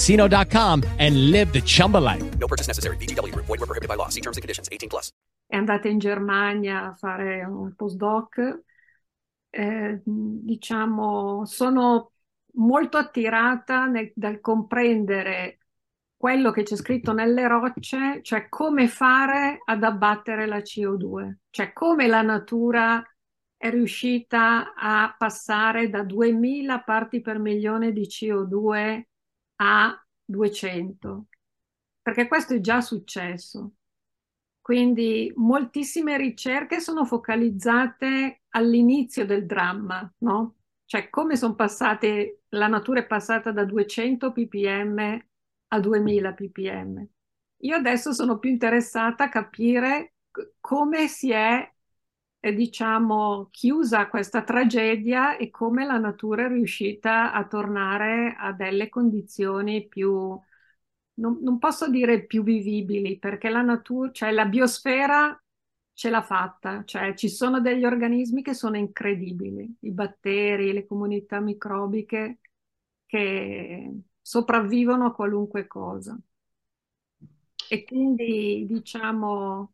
ChumbaCasino.com and live the Chumba life. No purchase necessary. BGW. Void were prohibited by law. See terms and conditions. 18 plus. È andata in Germania a fare un postdoc. Eh, diciamo, sono molto attirata nel, dal comprendere quello che c'è scritto nelle rocce, cioè come fare ad abbattere la CO2, cioè come la natura è riuscita a passare da 2000 parti per milione di CO2 a 200, perché questo è già successo. Quindi moltissime ricerche sono focalizzate all'inizio del dramma, no? Cioè come sono passate, la natura è passata da 200 ppm a 2000 ppm. Io adesso sono più interessata a capire come si è diciamo chiusa questa tragedia e come la natura è riuscita a tornare a delle condizioni più, non, non posso dire più vivibili, perché la natura, cioè la biosfera ce l'ha fatta, cioè ci sono degli organismi che sono incredibili, i batteri, le comunità microbiche che sopravvivono a qualunque cosa. E quindi diciamo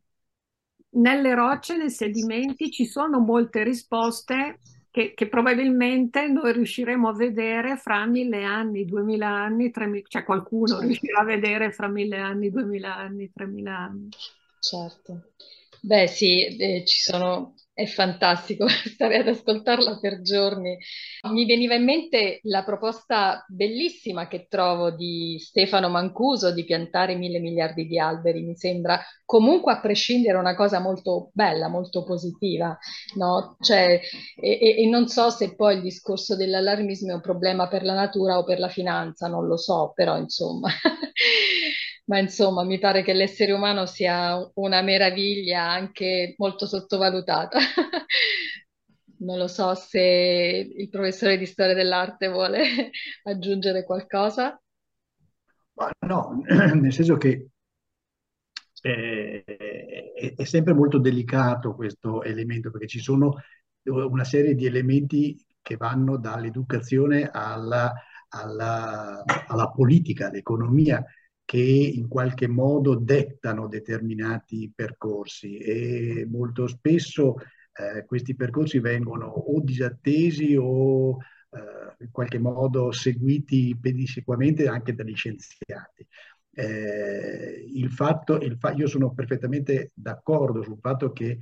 nelle rocce, nei sedimenti ci sono molte risposte che, che, probabilmente noi riusciremo a vedere fra mille anni, duemila anni, tremila, cioè qualcuno certo. riuscirà a vedere fra mille anni, duemila anni, tremila anni. Certo. Beh sì, eh, ci sono è fantastico stare ad ascoltarla per giorni. Mi veniva in mente la proposta bellissima che trovo di Stefano Mancuso di piantare mille miliardi di alberi. Mi sembra comunque a prescindere una cosa molto bella, molto positiva, no? Cioè, e, e non so se poi il discorso dell'allarmismo è un problema per la natura o per la finanza, non lo so, però insomma. Ma insomma, mi pare che l'essere umano sia una meraviglia anche molto sottovalutata. Non lo so se il professore di storia dell'arte vuole aggiungere qualcosa. Ma no, nel senso che è, è, sempre molto delicato questo elemento perché ci sono una serie di elementi che vanno dall'educazione alla, alla, alla politica, all'economia che in qualche modo dettano determinati percorsi e molto spesso eh, questi percorsi vengono o disattesi o eh, in qualche modo seguiti pedissequamente anche dagli scienziati. Eh, il fatto, il fa- io sono perfettamente d'accordo sul fatto che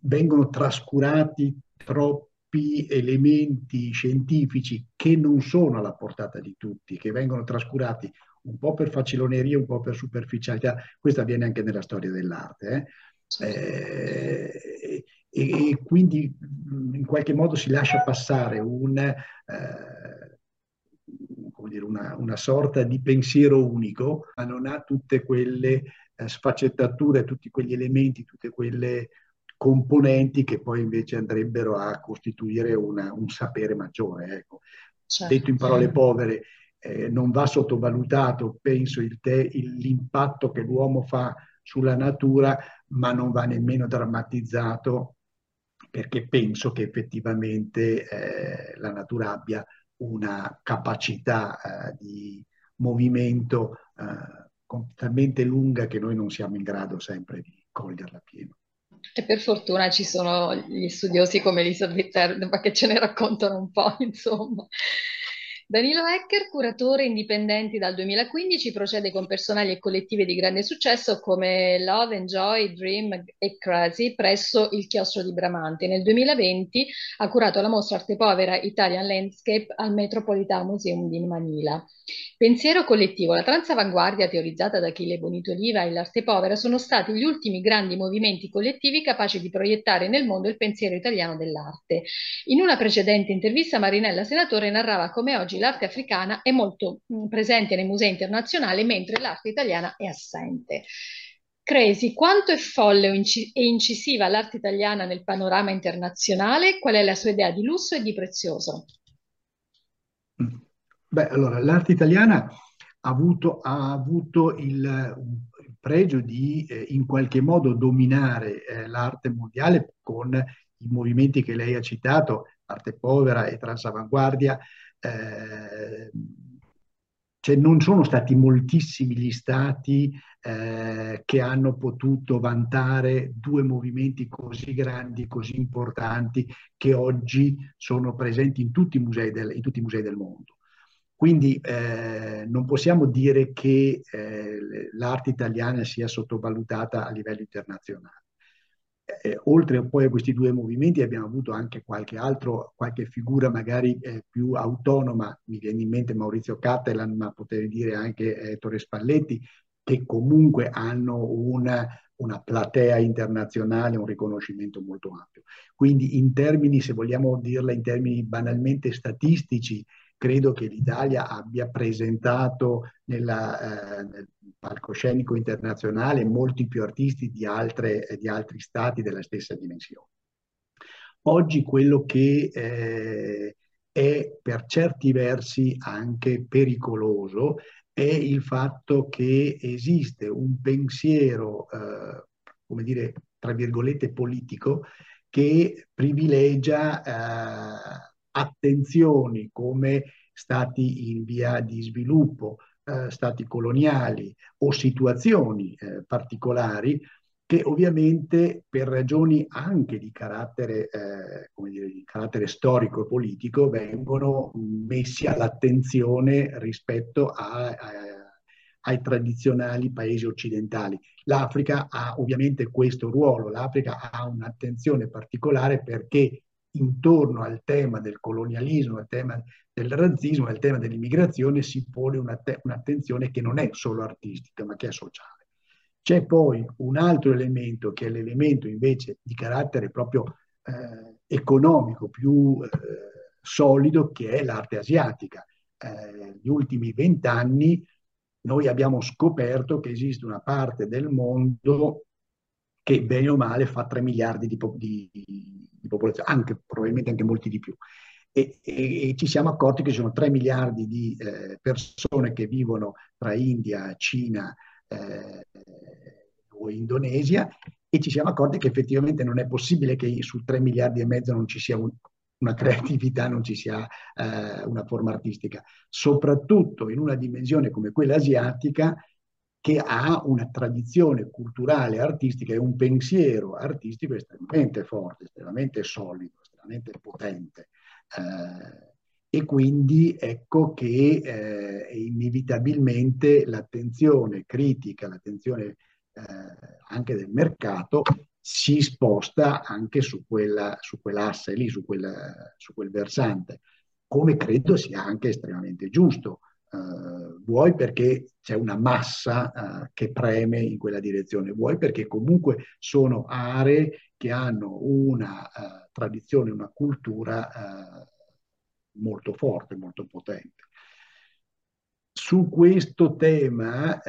vengono trascurati troppi elementi scientifici che non sono alla portata di tutti, che vengono trascurati un po' per faciloneria, un po' per superficialità. Questo avviene anche nella storia dell'arte. Eh? Eh, e, e, quindi in qualche modo si lascia passare un, eh, dire, una, una, sorta di pensiero unico, ma non ha tutte quelle eh, sfaccettature, tutti quegli elementi, tutte quelle componenti che poi invece andrebbero a costituire una, un sapere maggiore. Ecco. Certo. Detto in parole povere, eh, non va sottovalutato, penso, l'impatto che l'uomo fa sulla natura, ma non va nemmeno drammatizzato perché penso che effettivamente eh, la natura abbia una capacità eh, di movimento eh, talmente lunga che noi non siamo in grado sempre di coglierla pieno. E per fortuna ci sono gli studiosi come Elisabeth Erdema che ce ne raccontano un po', insomma. Danilo Hecker, curatore indipendenti dal 2015, procede con personali e collettive di grande successo come Love, Enjoy, Dream e Crazy presso il chiostro di Bramante. Nel 2020 ha curato la mostra Arte Povera Italian Landscape al Metropolitan Museum di Manila. Pensiero collettivo, la transavanguardia teorizzata da Achille Bonito Oliva e l'arte povera sono stati gli ultimi grandi movimenti collettivi capaci di proiettare nel mondo il pensiero italiano dell'arte. In una precedente intervista Marinella Senatore narrava come oggi l'arte africana è molto mh, presente nei musei internazionali mentre l'arte italiana è assente. Cresi, quanto è folle e incisiva l'arte italiana nel panorama internazionale? Qual è la sua idea di lusso e di prezioso? Beh, allora, l'arte italiana ha avuto, ha avuto il, il, pregio di eh, in qualche modo dominare eh, l'arte mondiale con i movimenti che lei ha citato, arte povera e transavanguardia. Eh, cioè non sono stati moltissimi gli stati eh, che hanno potuto vantare due movimenti così grandi, così importanti, che oggi sono presenti in tutti i musei del, in tutti i musei del mondo. Quindi eh, non possiamo dire che eh, l'arte italiana sia sottovalutata a livello internazionale. Eh, oltre poi a questi due movimenti abbiamo avuto anche qualche altro, qualche figura magari eh, più autonoma, mi viene in mente Maurizio Cattelan, ma potrei dire anche Ettore Spalletti, che comunque hanno una, una platea internazionale, un riconoscimento molto ampio. Quindi in termini, se vogliamo dirla in termini banalmente statistici, credo che l'Italia abbia presentato nella, eh, nel palcoscenico internazionale molti più artisti di, altre, di, altri stati della stessa dimensione. Oggi quello che eh, è per certi versi anche pericoloso è il fatto che esiste un pensiero, eh, come dire, tra virgolette, politico che privilegia eh, attenzioni come stati in via di sviluppo, eh, stati coloniali o situazioni eh, particolari che ovviamente per ragioni anche di carattere, eh, dire, di carattere storico e politico vengono messi all'attenzione rispetto a, a, ai tradizionali paesi occidentali. L'Africa ha ovviamente questo ruolo, l'Africa ha un'attenzione particolare perché intorno al tema del colonialismo, al tema del razzismo, al tema dell'immigrazione si pone un'attenzione che non è solo artistica, ma che è sociale. C'è poi un altro elemento che è l'elemento invece di carattere proprio eh, economico, più eh, solido, che è l'arte asiatica. Eh, gli ultimi vent'anni noi abbiamo scoperto che esiste una parte del mondo che bene o male fa 3 miliardi di, di, popolazione, anche, probabilmente anche molti di più. E, e, e, ci siamo accorti che ci sono 3 miliardi di eh, persone che vivono tra India, Cina eh, o Indonesia e ci siamo accorti che effettivamente non è possibile che su 3 miliardi e mezzo non ci sia un, una creatività, non ci sia eh, una forma artistica, soprattutto in una dimensione come quella asiatica che ha una tradizione culturale artistica e un pensiero artistico estremamente forte, estremamente solido, estremamente potente. Eh, e quindi ecco che eh, inevitabilmente l'attenzione critica, l'attenzione eh, anche del mercato si sposta anche su, quella, su quell'asse lì, su, quella, su quel versante, come credo sia anche estremamente giusto. Uh, vuoi perché c'è una massa uh, che preme in quella direzione, vuoi perché comunque sono aree che hanno una uh, tradizione, una cultura molto forte, molto potente. Su questo tema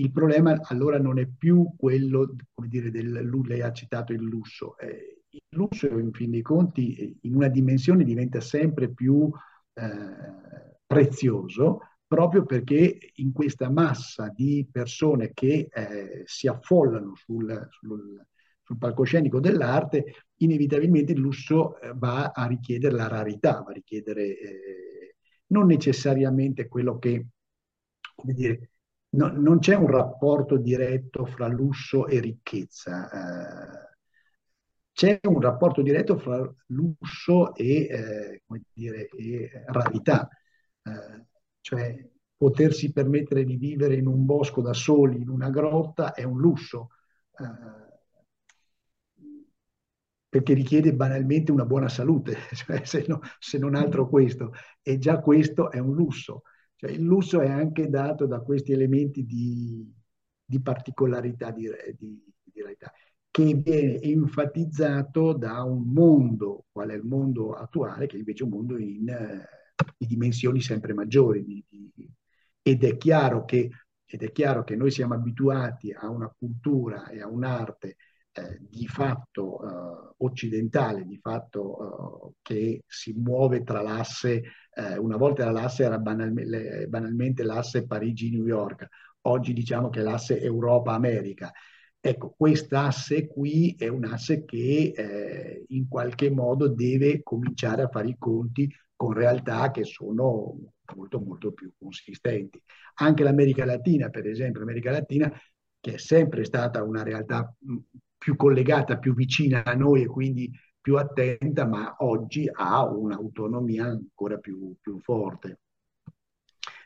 il problema allora non è più quello, come dire, del, lei ha citato il lusso. Eh, il lusso, in fin dei conti, in una dimensione diventa sempre più eh, prezioso proprio perché in questa massa di persone che eh, si affollano sul, sul, sul, palcoscenico dell'arte, inevitabilmente il lusso eh, va a richiedere la rarità, va a richiedere eh, non necessariamente quello che, come dire, no, non c'è un rapporto diretto fra lusso e ricchezza. Eh, c'è un rapporto diretto fra lusso e, eh, dire, e rarità. Eh, cioè potersi permettere di vivere in un bosco da soli, in una grotta, è un lusso, eh, perché richiede banalmente una buona salute, cioè, se, no, se, non altro questo, e già questo è un lusso. Cioè, il lusso è anche dato da questi elementi di, di particolarità, di, di, di realtà che viene enfatizzato da un mondo, qual è il mondo attuale, che è invece è un mondo in, eh, di dimensioni sempre maggiori. Di, di, ed, è chiaro che, ed è chiaro che noi siamo abituati a una cultura e a un'arte eh, di fatto eh, occidentale, di fatto eh, che si muove tra l'asse, eh, una volta l'asse era banalmente, banalmente l'asse Parigi-New York, oggi diciamo che è l'asse Europa-America. Ecco, quest'asse qui è un asse che eh, in qualche modo deve cominciare a fare i conti con realtà che sono molto molto più consistenti. Anche l'America Latina, per esempio, l'America Latina che è sempre stata una realtà più collegata, più vicina a noi e quindi più attenta, ma oggi ha un'autonomia ancora più, più forte.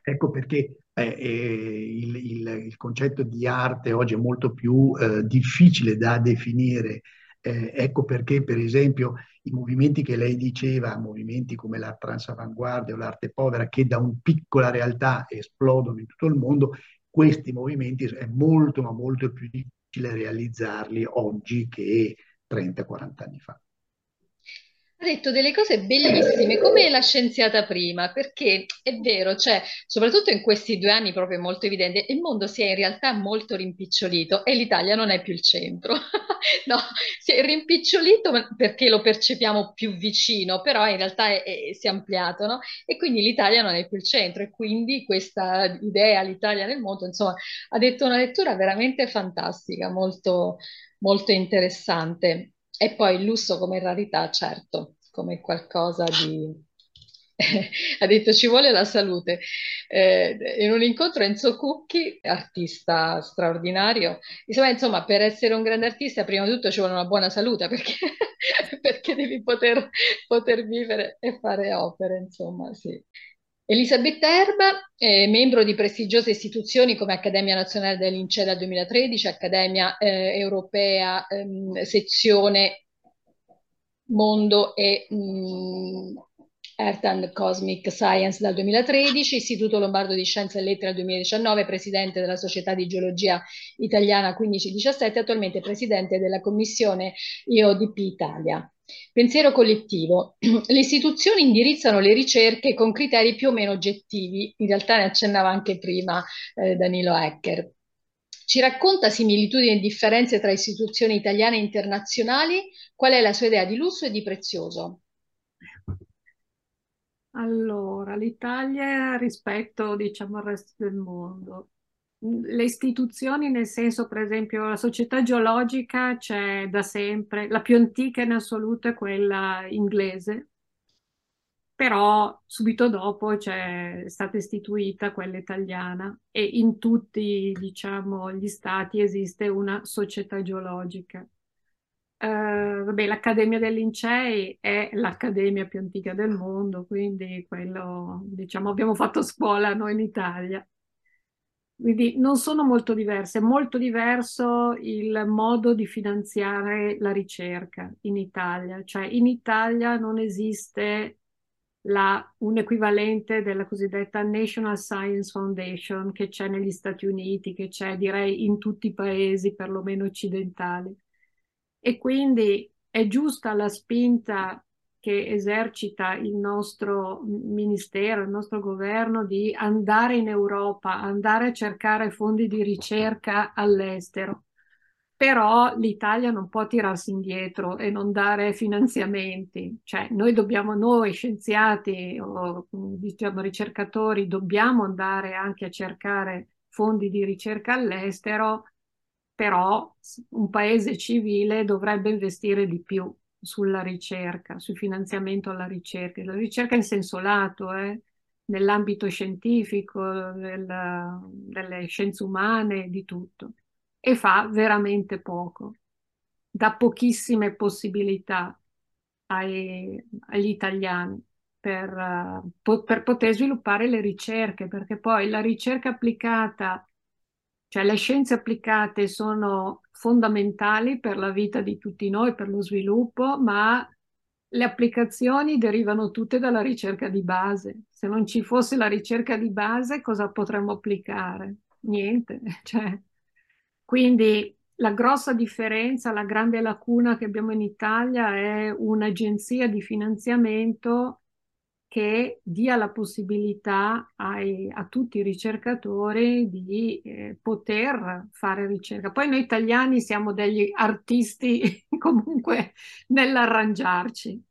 Ecco perché eh, eh, il, il, il, concetto di arte oggi è molto più eh, difficile da definire. Eh, ecco perché, per esempio, i movimenti che lei diceva, movimenti come la transavanguardia o l'arte povera, che da una piccola realtà esplodono in tutto il mondo, questi movimenti è molto, ma molto più difficile realizzarli oggi che 30-40 anni fa. Detto delle cose bellissime, come la scienziata prima, perché è vero, cioè, soprattutto in questi due anni proprio molto evidente, il mondo si è in realtà molto rimpicciolito e l'Italia non è più il centro. no, si è rimpicciolito perché lo percepiamo più vicino, però in realtà è, è, si è ampliato, no? E quindi l'Italia non è più il centro e quindi questa idea, l'Italia nel mondo, insomma, ha detto una lettura veramente fantastica, molto, molto interessante. E poi il lusso come rarità, certo, come qualcosa di... ha detto ci vuole la salute. Eh, in un incontro Enzo Cucchi, artista straordinario, diceva insomma per essere un grande artista prima di tutto ci vuole una buona salute perché, perché devi poter, poter, vivere e fare opere, insomma sì. Elisabetta Erba è membro di prestigiose istituzioni come Accademia Nazionale del Lincea dal 2013, Accademia eh, Europea ehm, sezione Mondo e mh, mm, Earth and Cosmic Science dal 2013, Istituto Lombardo di Scienze e Lettere dal 2019, presidente della Società di Geologia Italiana 1517, attualmente presidente della Commissione IODP Italia. Pensiero collettivo. Le istituzioni indirizzano le ricerche con criteri più o meno oggettivi, in realtà ne accennava anche prima eh, Danilo Ecker. Ci racconta similitudini e differenze tra istituzioni italiane e internazionali? Qual è la sua idea di lusso e di prezioso? Allora, l'Italia rispetto, diciamo, al resto del mondo le istituzioni, nel senso, per esempio, la società geologica c'è da sempre, la più antica in assoluto è quella inglese, però subito dopo è stata istituita quella italiana e in tutti, diciamo, gli stati esiste una società geologica. Uh, vabbè, l'Accademia dei Lincei è l'accademia più antica del mondo, quindi quello, diciamo, abbiamo fatto scuola noi in Italia. Quindi non sono molto diverse, è molto diverso il modo di finanziare la ricerca in Italia, cioè in Italia non esiste la, un equivalente della cosiddetta National Science Foundation che c'è negli Stati Uniti, che c'è direi in tutti i paesi perlomeno occidentali. E quindi è giusta la spinta che esercita il nostro ministero, il nostro governo di andare in Europa, andare a cercare fondi di ricerca all'estero. però l'Italia non può tirarsi indietro e non dare finanziamenti, cioè noi dobbiamo, noi scienziati o diciamo ricercatori, dobbiamo andare anche a cercare fondi di ricerca all'estero, però un paese civile dovrebbe investire di più sulla ricerca, sul finanziamento alla ricerca, la ricerca in senso lato, eh, nell'ambito scientifico, del, delle scienze umane, di tutto. E fa veramente poco, dà pochissime possibilità ai, agli italiani per, po- per poter sviluppare le ricerche, perché poi la ricerca applicata, cioè le scienze applicate sono fondamentali per la vita di tutti noi, per lo sviluppo, ma le applicazioni derivano tutte dalla ricerca di base. Se non ci fosse la ricerca di base, cosa potremmo applicare? Niente. Cioè, quindi la grossa differenza, la grande lacuna che abbiamo in Italia è un'agenzia di finanziamento che dia la possibilità ai, a tutti i ricercatori di eh, poter fare ricerca. Poi noi italiani siamo degli artisti comunque nell'arrangiarci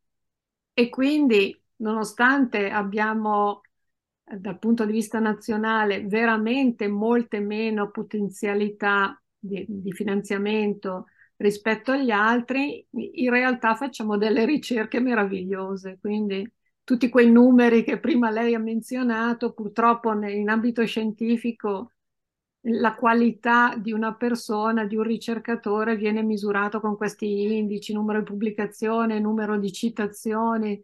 e quindi nonostante abbiamo dal punto di vista nazionale veramente molte meno potenzialità di, di finanziamento rispetto agli altri, in realtà facciamo delle ricerche meravigliose. Quindi tutti quei numeri che prima lei ha menzionato, purtroppo in ambito scientifico la qualità di una persona, di un ricercatore viene misurato con questi indici, numero di pubblicazioni, numero di citazioni,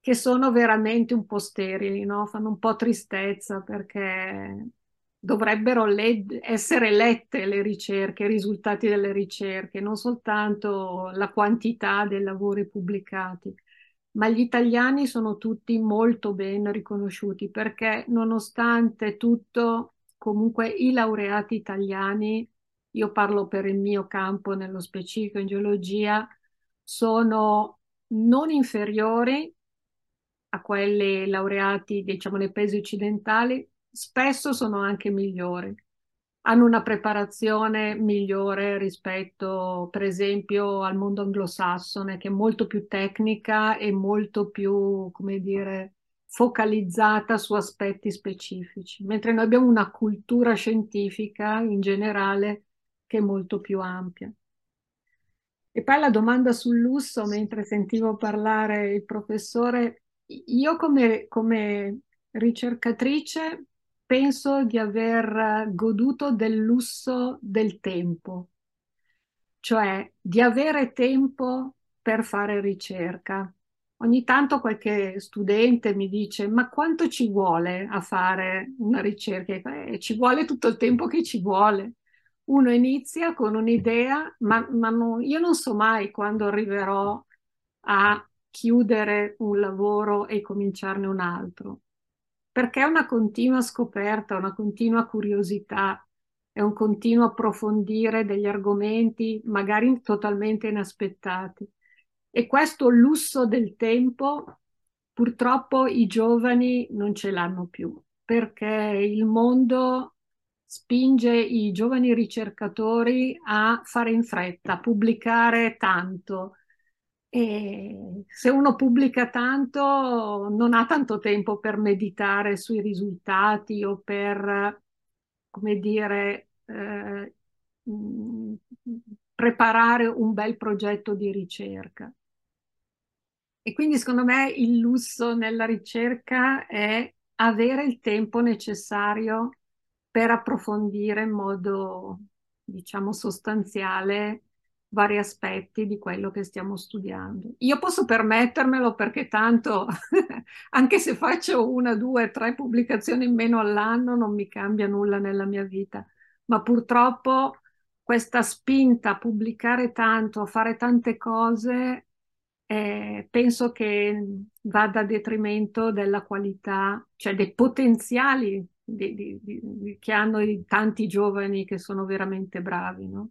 che sono veramente un po' sterili, no? fanno un po' tristezza perché dovrebbero le- essere lette le ricerche, i risultati delle ricerche, non soltanto la quantità dei lavori pubblicati. Ma gli italiani sono tutti molto ben riconosciuti perché nonostante tutto, comunque i laureati italiani, io parlo per il mio campo nello specifico in geologia, sono non inferiori a quelli laureati, diciamo, nei paesi occidentali, spesso sono anche migliori. Hanno una preparazione migliore rispetto, per esempio, al mondo anglosassone, che è molto più tecnica e molto più, come dire, focalizzata su aspetti specifici, mentre noi abbiamo una cultura scientifica in generale che è molto più ampia. E poi la domanda sul lusso, mentre sentivo parlare il professore, io come, come ricercatrice penso di aver goduto del lusso del tempo, cioè di avere tempo per fare ricerca. Ogni tanto qualche studente mi dice: Ma quanto ci vuole a fare una ricerca? Eh, ci vuole tutto il tempo che ci vuole. Uno inizia con un'idea, ma, ma non, io non so mai quando arriverò a chiudere un lavoro e cominciarne un altro, perché è una continua scoperta, una continua curiosità, è un continuo approfondire degli argomenti magari totalmente inaspettati. E questo lusso del tempo purtroppo i giovani non ce l'hanno più, perché il mondo spinge i giovani ricercatori a fare in fretta, a pubblicare tanto, e se uno pubblica tanto, non ha tanto tempo per meditare sui risultati o per, come dire, eh, mm, preparare un bel progetto di ricerca. E quindi secondo me il lusso nella ricerca è avere il tempo necessario per approfondire in modo, diciamo, sostanziale vari aspetti di quello che stiamo studiando. Io posso permettermelo perché tanto, anche se faccio una, due, tre pubblicazioni in meno all'anno, non mi cambia nulla nella mia vita, ma purtroppo questa spinta a pubblicare tanto, a fare tante cose, eh, penso che vada a detrimento della qualità, cioè dei potenziali di, di, di, che hanno i tanti giovani che sono veramente bravi, no?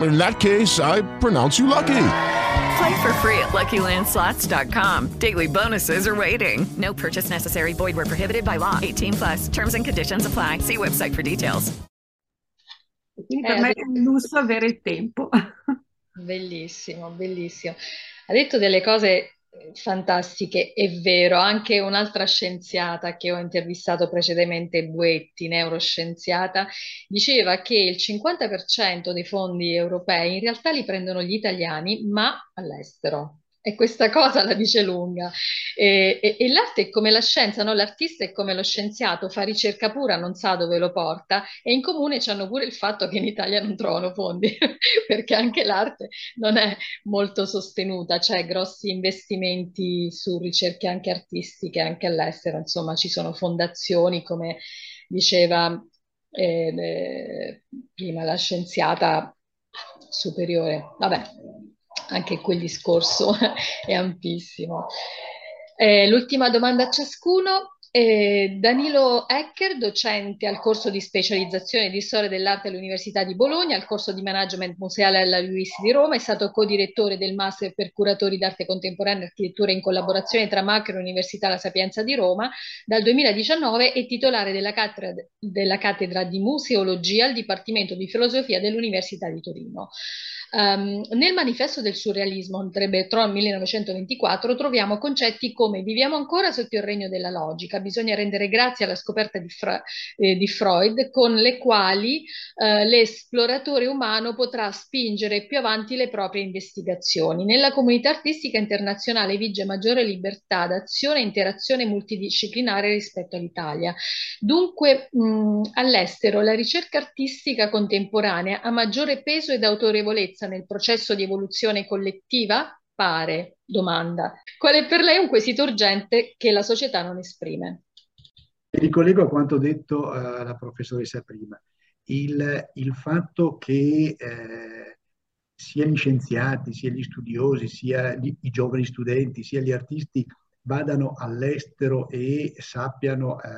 In that case, I pronounce you lucky. Play for free at LuckyLandSlots.com. Daily bonuses are waiting. No purchase necessary. Void where prohibited by law. 18 plus. Terms and conditions apply. See website for details. Quindi eh, per me è un lusso avere il tempo. Bellissimo, bellissimo. Ha detto delle cose fantastiche, è vero. Anche un'altra scienziata che ho intervistato precedentemente, Buetti, neuroscienziata, diceva che il 50% dei fondi europei in realtà li prendono gli italiani, ma all'estero. E questa cosa la dice lunga. E, e, e l'arte è come la scienza, no? L'artista è come lo scienziato, fa ricerca pura, non sa dove lo porta, e in comune c'hanno pure il fatto che in Italia non trovano fondi, perché anche l'arte non è molto sostenuta, c'è grossi investimenti su ricerche anche artistiche, anche all'estero, insomma ci sono fondazioni, come diceva eh, eh, prima la scienziata superiore. Vabbè, anche quel discorso è ampissimo. Eh, l'ultima domanda a ciascuno. Eh, Danilo Ecker, docente al corso di specializzazione di storia dell'arte all'Università di Bologna, al corso di management museale alla LUIS di Roma, è stato co-direttore del Master per curatori d'arte contemporanea e architettura in collaborazione tra Macro e Università La Sapienza di Roma dal 2019 e titolare della cattedra, della cattedra di museologia al Dipartimento di Filosofia dell'Università di Torino. Um, nel manifesto del surrealismo, André Bertrand 1924, troviamo concetti come viviamo ancora sotto il regno della logica, bisogna rendere grazie alla scoperta di, Fra eh, di Freud, con le quali eh, l'esploratore umano potrà spingere più avanti le proprie investigazioni. Nella comunità artistica internazionale vige maggiore libertà d'azione e interazione multidisciplinare rispetto all'Italia. Dunque, all'estero la ricerca artistica contemporanea ha maggiore peso ed autorevolezza nel processo di evoluzione collettiva? Pare, domanda. Qual è per lei un quesito urgente che la società non esprime? Mi ricollego a quanto detto uh, la professoressa prima. Il, il fatto che eh, sia gli scienziati, sia gli studiosi, sia gli, i giovani studenti, sia gli artisti vadano all'estero e sappiano eh,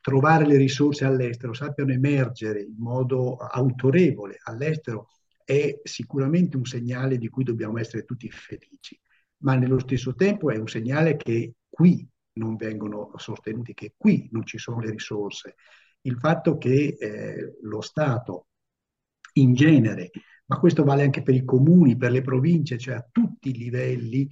trovare le risorse all'estero, sappiano emergere in modo autorevole all'estero, è sicuramente un segnale di cui dobbiamo essere tutti felici, ma nello stesso tempo è un segnale che qui non vengono sostenuti, che qui non ci sono le risorse. Il fatto che eh, lo Stato in genere, ma questo vale anche per i comuni, per le province, cioè a tutti i livelli,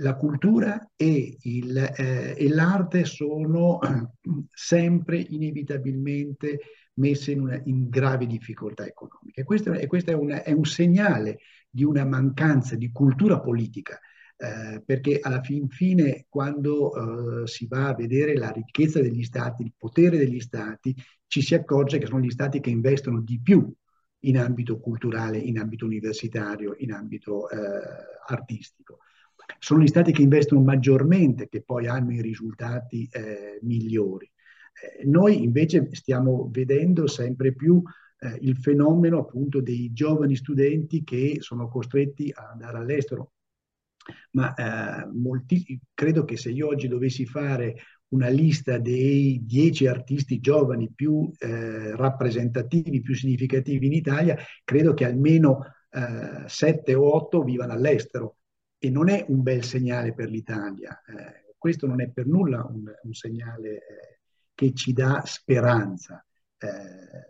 la cultura e, il, eh, e l'arte sono sempre inevitabilmente messe in, una, in gravi difficoltà economiche. Questo, e questo è, una, è, un segnale di una mancanza di cultura politica, eh, perché alla fin fine quando eh, si va a vedere la ricchezza degli stati, il potere degli stati, ci si accorge che sono gli stati che investono di più in ambito culturale, in ambito universitario, in ambito eh, artistico sono gli stati che investono maggiormente che poi hanno i risultati eh, migliori. Eh, noi invece stiamo vedendo sempre più eh, il fenomeno appunto dei giovani studenti che sono costretti ad andare all'estero. Ma eh, molti, credo che se io oggi dovessi fare una lista dei dieci artisti giovani più eh, rappresentativi, più significativi in Italia, credo che almeno eh, sette o otto vivano all'estero e non è un bel segnale per l'Italia. Eh, questo non è per nulla un, un segnale eh, che ci dà speranza. Eh,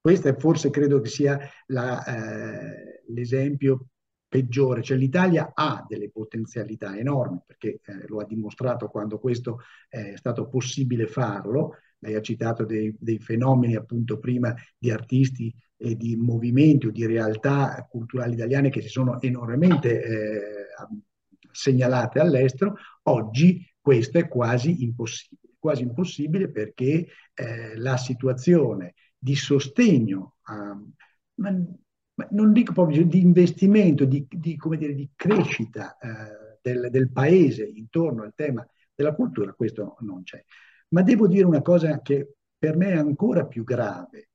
questo è forse credo che sia eh, l'esempio peggiore, cioè l'Italia ha delle potenzialità enormi perché eh, lo ha dimostrato quando questo è stato possibile farlo, lei ha citato dei, dei fenomeni appunto prima di artisti e di movimenti o di realtà culturali italiane che si sono enormemente eh, segnalate all'estero, oggi questo è quasi impossibile, quasi impossibile perché eh, la situazione di sostegno, a, ma, ma non dico proprio di investimento, di, di, dire, di crescita eh, del, del paese intorno al tema della cultura, questo non c'è. Ma devo dire una cosa che per me è ancora più grave,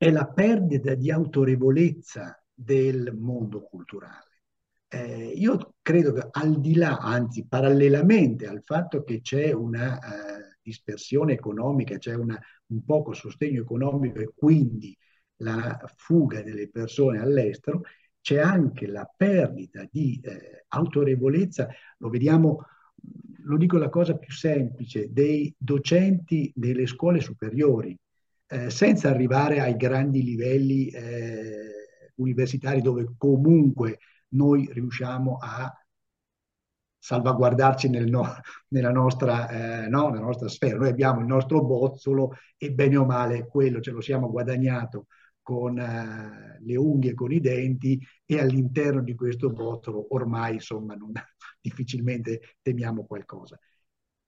è la perdita di autorevolezza del mondo culturale. Eh, io credo che al di là, anzi parallelamente al fatto che c'è una, eh, dispersione economica, c'è una, un poco sostegno economico e quindi la fuga delle persone all'estero, c'è anche la perdita di eh, autorevolezza, lo vediamo, lo dico la cosa più semplice, dei docenti delle scuole superiori, eh, senza arrivare ai grandi livelli eh, universitari dove comunque noi riusciamo a salvaguardarci nel no, nella, nostra, eh, no, nella nostra sfera. Noi abbiamo il nostro bozzolo e bene o male quello ce lo siamo guadagnato con eh, le unghie, con i denti e all'interno di questo bozzolo ormai insomma non, difficilmente temiamo qualcosa.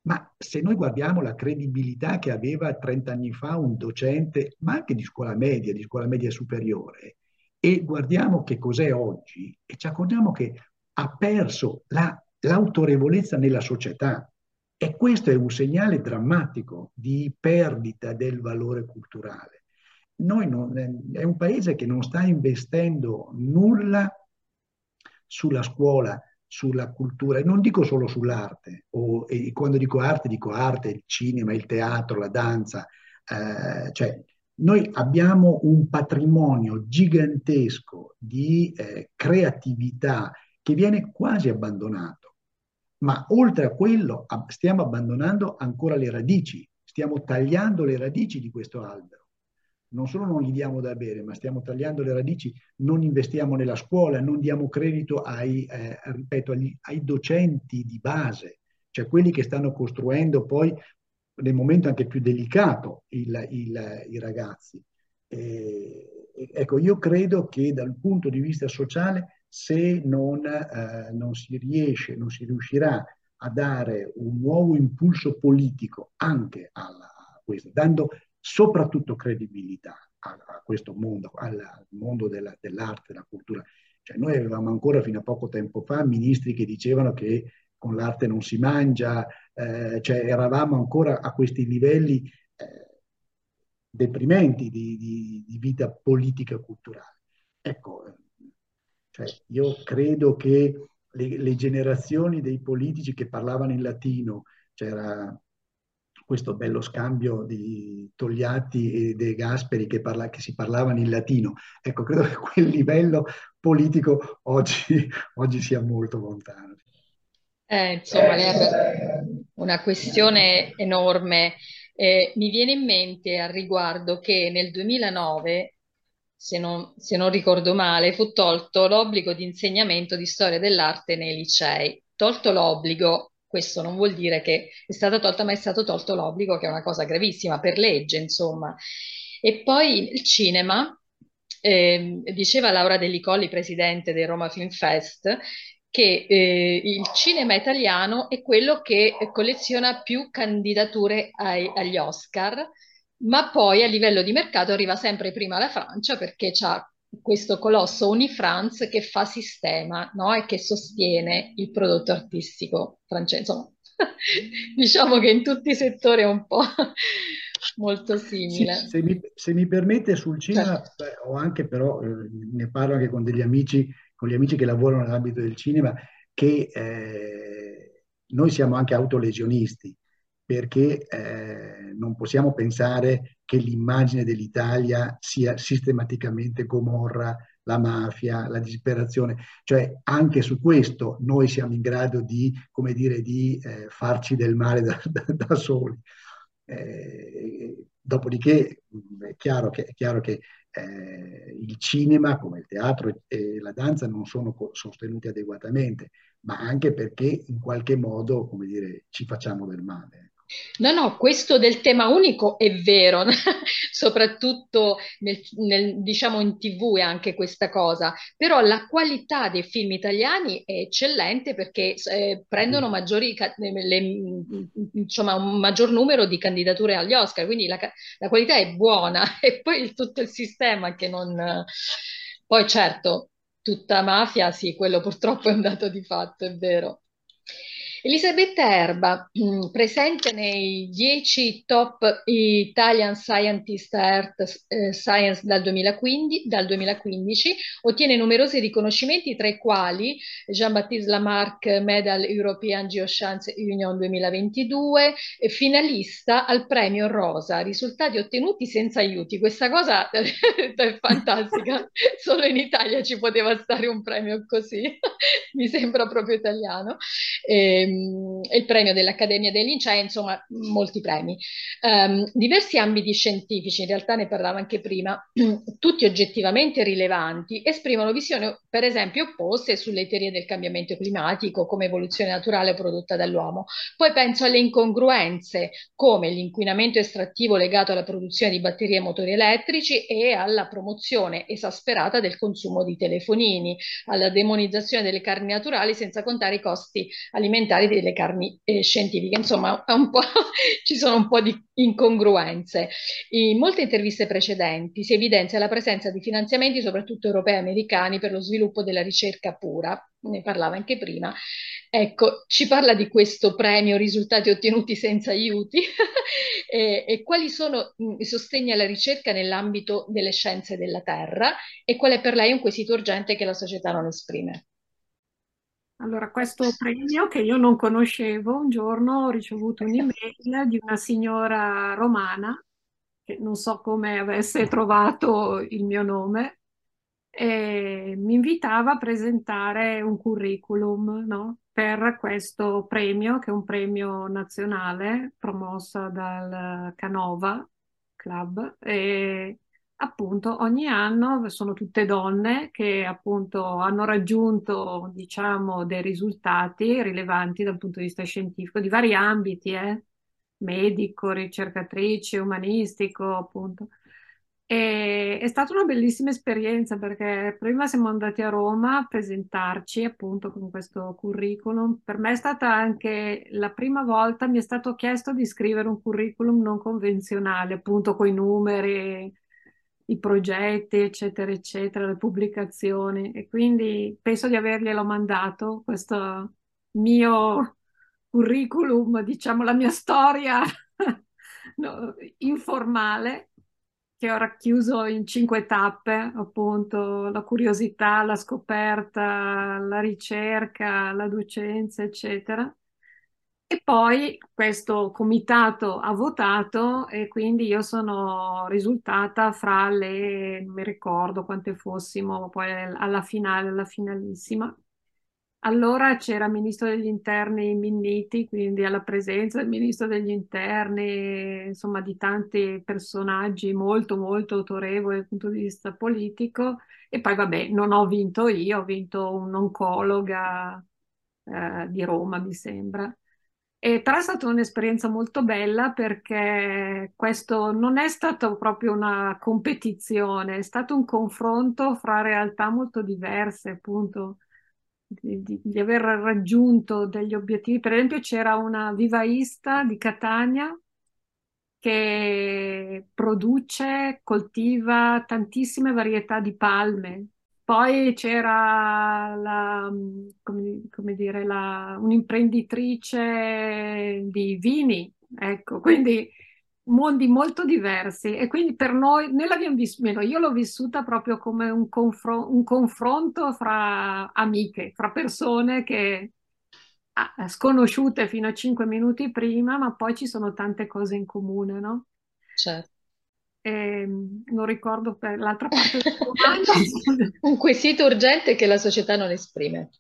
Ma se noi guardiamo la credibilità che aveva 30 anni fa un docente, ma anche di scuola media, di scuola media superiore, e guardiamo che cos'è oggi, e ci accorgiamo che ha perso la, l'autorevolezza nella società. E questo è un segnale drammatico di perdita del valore culturale. Non, è un paese che non sta investendo nulla sulla scuola, sulla cultura, e non dico solo sull'arte, o, e quando dico arte dico arte, il cinema, il teatro, la danza, eh, cioè noi abbiamo un patrimonio gigantesco di eh, creatività che viene quasi abbandonato, ma oltre a quello stiamo abbandonando ancora le radici, stiamo tagliando le radici di questo albero. Non solo non gli diamo da bere, ma stiamo tagliando le radici, non investiamo nella scuola, non diamo credito ai, eh, ripeto, agli, ai docenti di base, cioè quelli che stanno costruendo poi nel momento anche più delicato il, il, i ragazzi. E, ecco, io credo che dal punto di vista sociale, se non, eh, non si riesce, non si riuscirà a dare un nuovo impulso politico anche a questo, dando soprattutto credibilità a, a questo mondo, al, al mondo della, dell'arte, della cultura. Cioè, noi avevamo ancora fino a poco tempo fa ministri che dicevano che con l'arte non si mangia, eh, cioè eravamo ancora a questi livelli eh, deprimenti di, di, di, vita politica e culturale. Ecco, cioè, io credo che le, le, generazioni dei politici che parlavano in latino, c'era questo bello scambio di Togliatti e De Gasperi che, parla, che si parlavano in latino, ecco, credo che quel livello politico oggi, oggi sia molto lontano. Eh, insomma, ha una questione enorme. Eh, mi viene in mente al riguardo che nel 2009, se non, se non ricordo male, fu tolto l'obbligo di insegnamento di storia dell'arte nei licei. Tolto l'obbligo, questo non vuol dire che è stata tolta, ma è stato tolto l'obbligo, che è una cosa gravissima per legge, insomma. E poi il cinema, eh, diceva Laura Delli Colli, presidente del Roma Film Fest, che eh, il cinema italiano è quello che colleziona più candidature ai, agli Oscar, ma poi a livello di mercato arriva sempre prima la Francia perché c'ha questo colosso Unifrance che fa sistema no? e che sostiene il prodotto artistico francese. Insomma, diciamo che in tutti i settori è un po' molto simile. Sì, se, mi, se, mi, permette sul cinema, certo. beh, ho anche però, eh, ne parlo anche con degli amici con gli amici che lavorano nell'ambito del cinema, che eh, noi siamo anche autolesionisti, perché eh, non possiamo pensare che l'immagine dell'Italia sia sistematicamente Gomorra, la mafia, la disperazione. Cioè anche su questo noi siamo in grado di, come dire, di eh, farci del male da, da, da soli. Eh, dopodiché è chiaro che, è chiaro che eh, il cinema, come il teatro e la danza, non sono sostenuti adeguatamente, ma anche perché in qualche modo, come dire, ci facciamo del male. No, no, questo del tema unico è vero, soprattutto nel, nel, diciamo in tv è anche questa cosa, però la qualità dei film italiani è eccellente perché eh, prendono maggiori, le, insomma, un maggior numero di candidature agli Oscar, quindi la, la qualità è buona e poi il, tutto il sistema che non... Poi certo, tutta mafia, sì, quello purtroppo è un dato di fatto, è vero. Elisabetta Erba, mm, presente nei 10 top Italian Scientist Earth eh, Science dal 2015, dal 2015, ottiene numerosi riconoscimenti, tra i quali Jean-Baptiste Lamarck Medal European Geoscience Union 2022, finalista al premio Rosa, risultati ottenuti senza aiuti. Questa cosa è fantastica, solo in Italia ci poteva stare un premio così, mi sembra proprio italiano. E, ehm, il premio dell'Accademia dei Lincei, insomma molti premi. Um, diversi ambiti scientifici, in realtà ne parlavo anche prima, tutti oggettivamente rilevanti, esprimono visioni per esempio opposte sulle teorie del cambiamento climatico come evoluzione naturale prodotta dall'uomo. Poi penso alle incongruenze come l'inquinamento estrattivo legato alla produzione di batterie e motori elettrici e alla promozione esasperata del consumo di telefonini, alla demonizzazione delle carni naturali senza contare i costi alimentari delle carni eh, scientifiche. Insomma, ci sono un po' di incongruenze. In molte interviste precedenti si evidenzia la presenza di finanziamenti, soprattutto europei e americani, per lo sviluppo della ricerca pura. Ne parlava anche prima. Ecco, ci parla di questo premio risultati ottenuti senza aiuti e, e, quali sono i sostegni alla ricerca nell'ambito delle scienze della Terra e qual è per lei un quesito urgente che la società non esprime. Allora, questo premio che io non conoscevo, un giorno ho ricevuto un'email di una signora romana, che non so come avesse trovato il mio nome, e mi invitava a presentare un curriculum, no? per questo premio, che è un premio nazionale promosso dal Canova Club. E appunto ogni anno sono tutte donne che appunto hanno raggiunto diciamo dei risultati rilevanti dal punto di vista scientifico di vari ambiti, eh? medico, ricercatrice, umanistico appunto. E è stata una bellissima esperienza perché prima siamo andati a Roma a presentarci appunto con questo curriculum. Per me è stata anche la prima volta, mi è stato chiesto di scrivere un curriculum non convenzionale, appunto con i numeri, i progetti, eccetera, eccetera, le pubblicazioni e quindi penso di averglielo mandato questo mio curriculum, diciamo la mia storia no, informale che ho racchiuso in cinque tappe, appunto la curiosità, la scoperta, la ricerca, la docenza, eccetera. E poi questo comitato ha votato e quindi io sono risultata fra le, non mi ricordo quante fossimo, poi alla finale, alla finalissima. Allora c'era il ministro degli interni Minniti, quindi alla presenza del ministro degli interni, insomma di tanti personaggi molto molto autorevoli dal punto di vista politico. E poi vabbè, non ho vinto io, ho vinto un'oncologa eh, di Roma, mi sembra. E però è stata un'esperienza molto bella perché questo non è stato proprio una competizione, è stato un confronto fra realtà molto diverse, appunto, di, di, di aver raggiunto degli obiettivi. Per esempio c'era una vivaista di Catania che produce, coltiva tantissime varietà di palme, poi c'era la, come, come dire, la, un'imprenditrice di vini, ecco, quindi mondi molto diversi e quindi per noi, noi l'abbiamo io l'ho vissuta proprio come un, confro- un confronto fra amiche, fra persone che ah, sconosciute fino a cinque minuti prima, ma poi ci sono tante cose in comune, no? Certo. Eh, non ricordo per l'altra parte della domanda. Un quesito urgente che la società non esprime.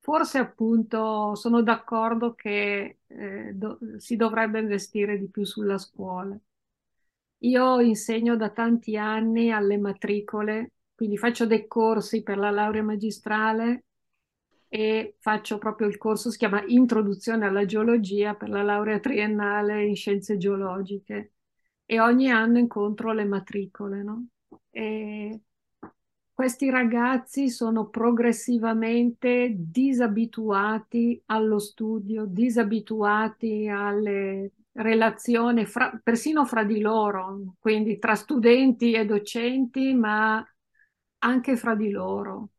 Forse appunto sono d'accordo che eh, do- si dovrebbe investire di più sulla scuola. Io insegno da tanti anni alle matricole, quindi faccio dei corsi per la laurea magistrale e faccio proprio il corso, si chiama Introduzione alla geologia per la laurea triennale in scienze geologiche e ogni anno incontro le matricole, no? Questi ragazzi sono progressivamente disabituati allo studio, disabituati alle relazioni, fra, persino fra di loro, quindi tra studenti e docenti, ma anche fra di loro.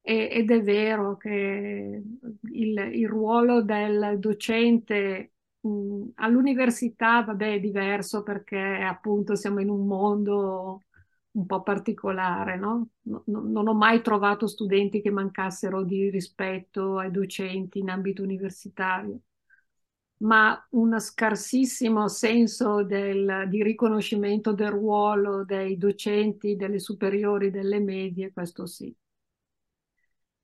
E, ed è vero che il, il ruolo del docente mh, all'università, vabbè, è diverso perché appunto siamo in un mondo un po' particolare, no? No, non ho mai trovato studenti che mancassero di rispetto ai docenti in ambito universitario, ma un scarsissimo senso del, di riconoscimento del ruolo dei docenti, delle superiori, delle medie, questo sì.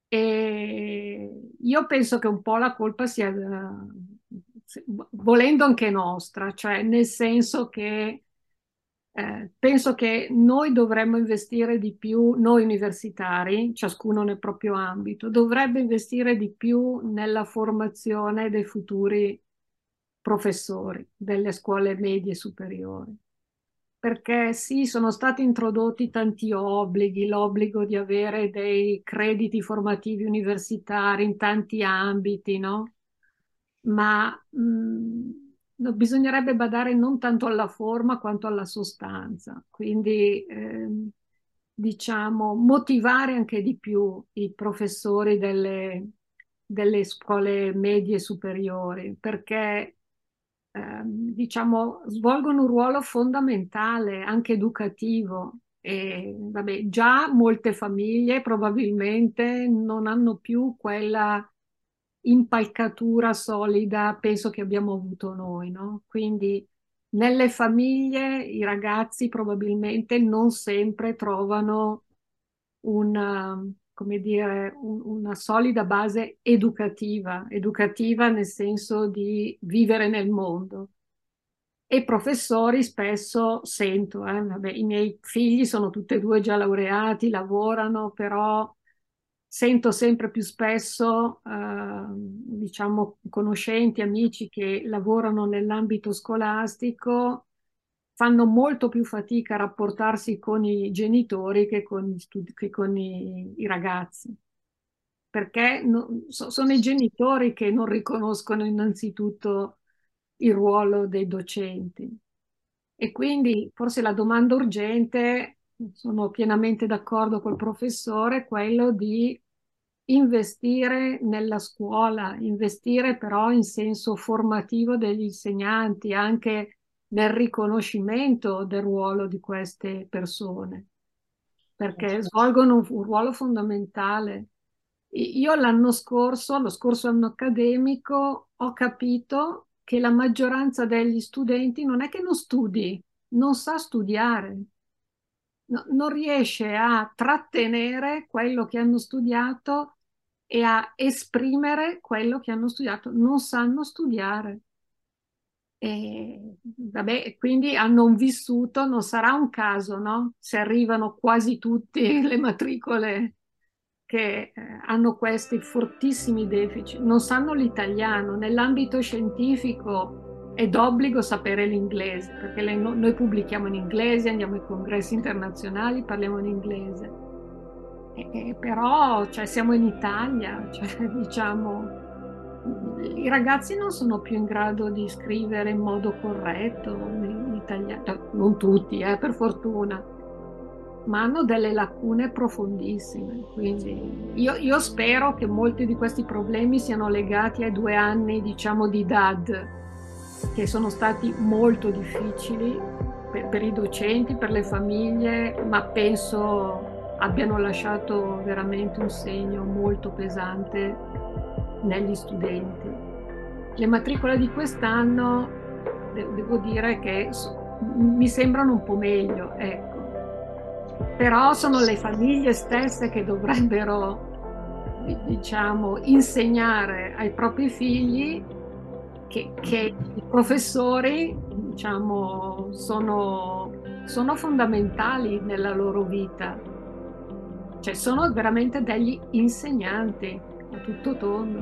E io penso che un po' la colpa sia, volendo anche nostra, cioè nel senso che eh, penso che noi dovremmo investire di più, noi universitari, ciascuno nel proprio ambito, dovrebbe investire di più nella formazione dei futuri professori delle scuole medie superiori. Perché sì, sono stati introdotti tanti obblighi, l'obbligo di avere dei crediti formativi universitari in tanti ambiti, no? Ma mh, mm, bisognerebbe badare non tanto alla forma quanto alla sostanza, quindi eh, diciamo motivare anche di più i professori delle, delle scuole medie superiori, perché eh, diciamo svolgono un ruolo fondamentale anche educativo. E vabbè, già molte famiglie probabilmente non hanno più quella impalcatura solida penso che abbiamo avuto noi, no? Quindi nelle famiglie i ragazzi probabilmente non sempre trovano una, come dire, un, una solida base educativa, educativa nel senso di vivere nel mondo. E professori spesso sento, eh, vabbè, i miei figli sono tutti e due già laureati, lavorano, però sento sempre più spesso, eh, diciamo, conoscenti, amici che lavorano nell'ambito scolastico, fanno molto più fatica a rapportarsi con i genitori che con, studi- che con i, i, ragazzi. Perché no, so, sono i genitori che non riconoscono innanzitutto il ruolo dei docenti. E quindi forse la domanda urgente, sono pienamente d'accordo col professore, quello di investire nella scuola, investire però in senso formativo degli insegnanti, anche nel riconoscimento del ruolo di queste persone, perché certo. svolgono un, un ruolo fondamentale. Io l'anno scorso, lo scorso anno accademico, ho capito che la maggioranza degli studenti non è che non studi, non sa studiare, no, non riesce a trattenere quello che hanno studiato e a esprimere quello che hanno studiato. Non sanno studiare. E, vabbè, quindi hanno un vissuto, non sarà un caso, no? Se arrivano quasi tutte le matricole che eh, hanno questi fortissimi deficit, non sanno l'italiano. Nell'ambito scientifico è d'obbligo sapere l'inglese, perché le, no, noi pubblichiamo in inglese, andiamo ai congressi internazionali, parliamo in inglese eh, però cioè, siamo in Italia, cioè, diciamo, i ragazzi non sono più in grado di scrivere in modo corretto in italiano, cioè, non tutti, eh, per fortuna, ma hanno delle lacune profondissime. Quindi io, io, spero che molti di questi problemi siano legati ai due anni, diciamo, di DAD, che sono stati molto difficili per, per i docenti, per le famiglie, ma penso abbiano lasciato veramente un segno molto pesante negli studenti. Le matricole di quest'anno devo dire che mi sembrano un po' meglio, ecco. Però sono le famiglie stesse che dovrebbero diciamo insegnare ai propri figli che, che i professori diciamo sono, sono fondamentali nella loro vita cioè sono veramente degli insegnanti a tutto tondo.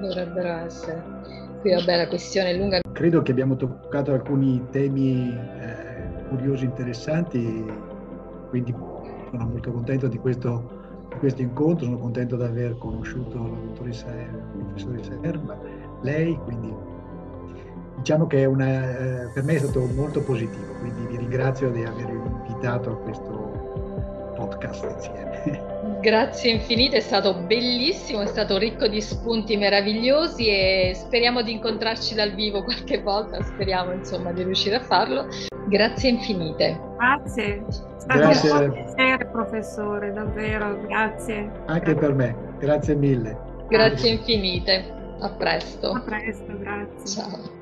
Dovrebbero essere. Qui vabbè la questione è lunga. Credo che abbiamo toccato alcuni temi eh, curiosi, interessanti, quindi sono molto contento di questo, di questo, incontro, sono contento di aver conosciuto la dottoressa, la professoressa Erba, lei, quindi diciamo che una, eh, per me è stato molto positivo, quindi vi ringrazio di aver invitato a questo podcast insieme. Grazie infinite, è stato bellissimo, è stato ricco di spunti meravigliosi e speriamo di incontrarci dal vivo qualche volta, speriamo insomma di riuscire a farlo. Grazie infinite. Grazie, è stato Grazie. un piacere professore, davvero, grazie. Anche per me, grazie mille. Grazie infinite. A presto. A presto, grazie. Ciao.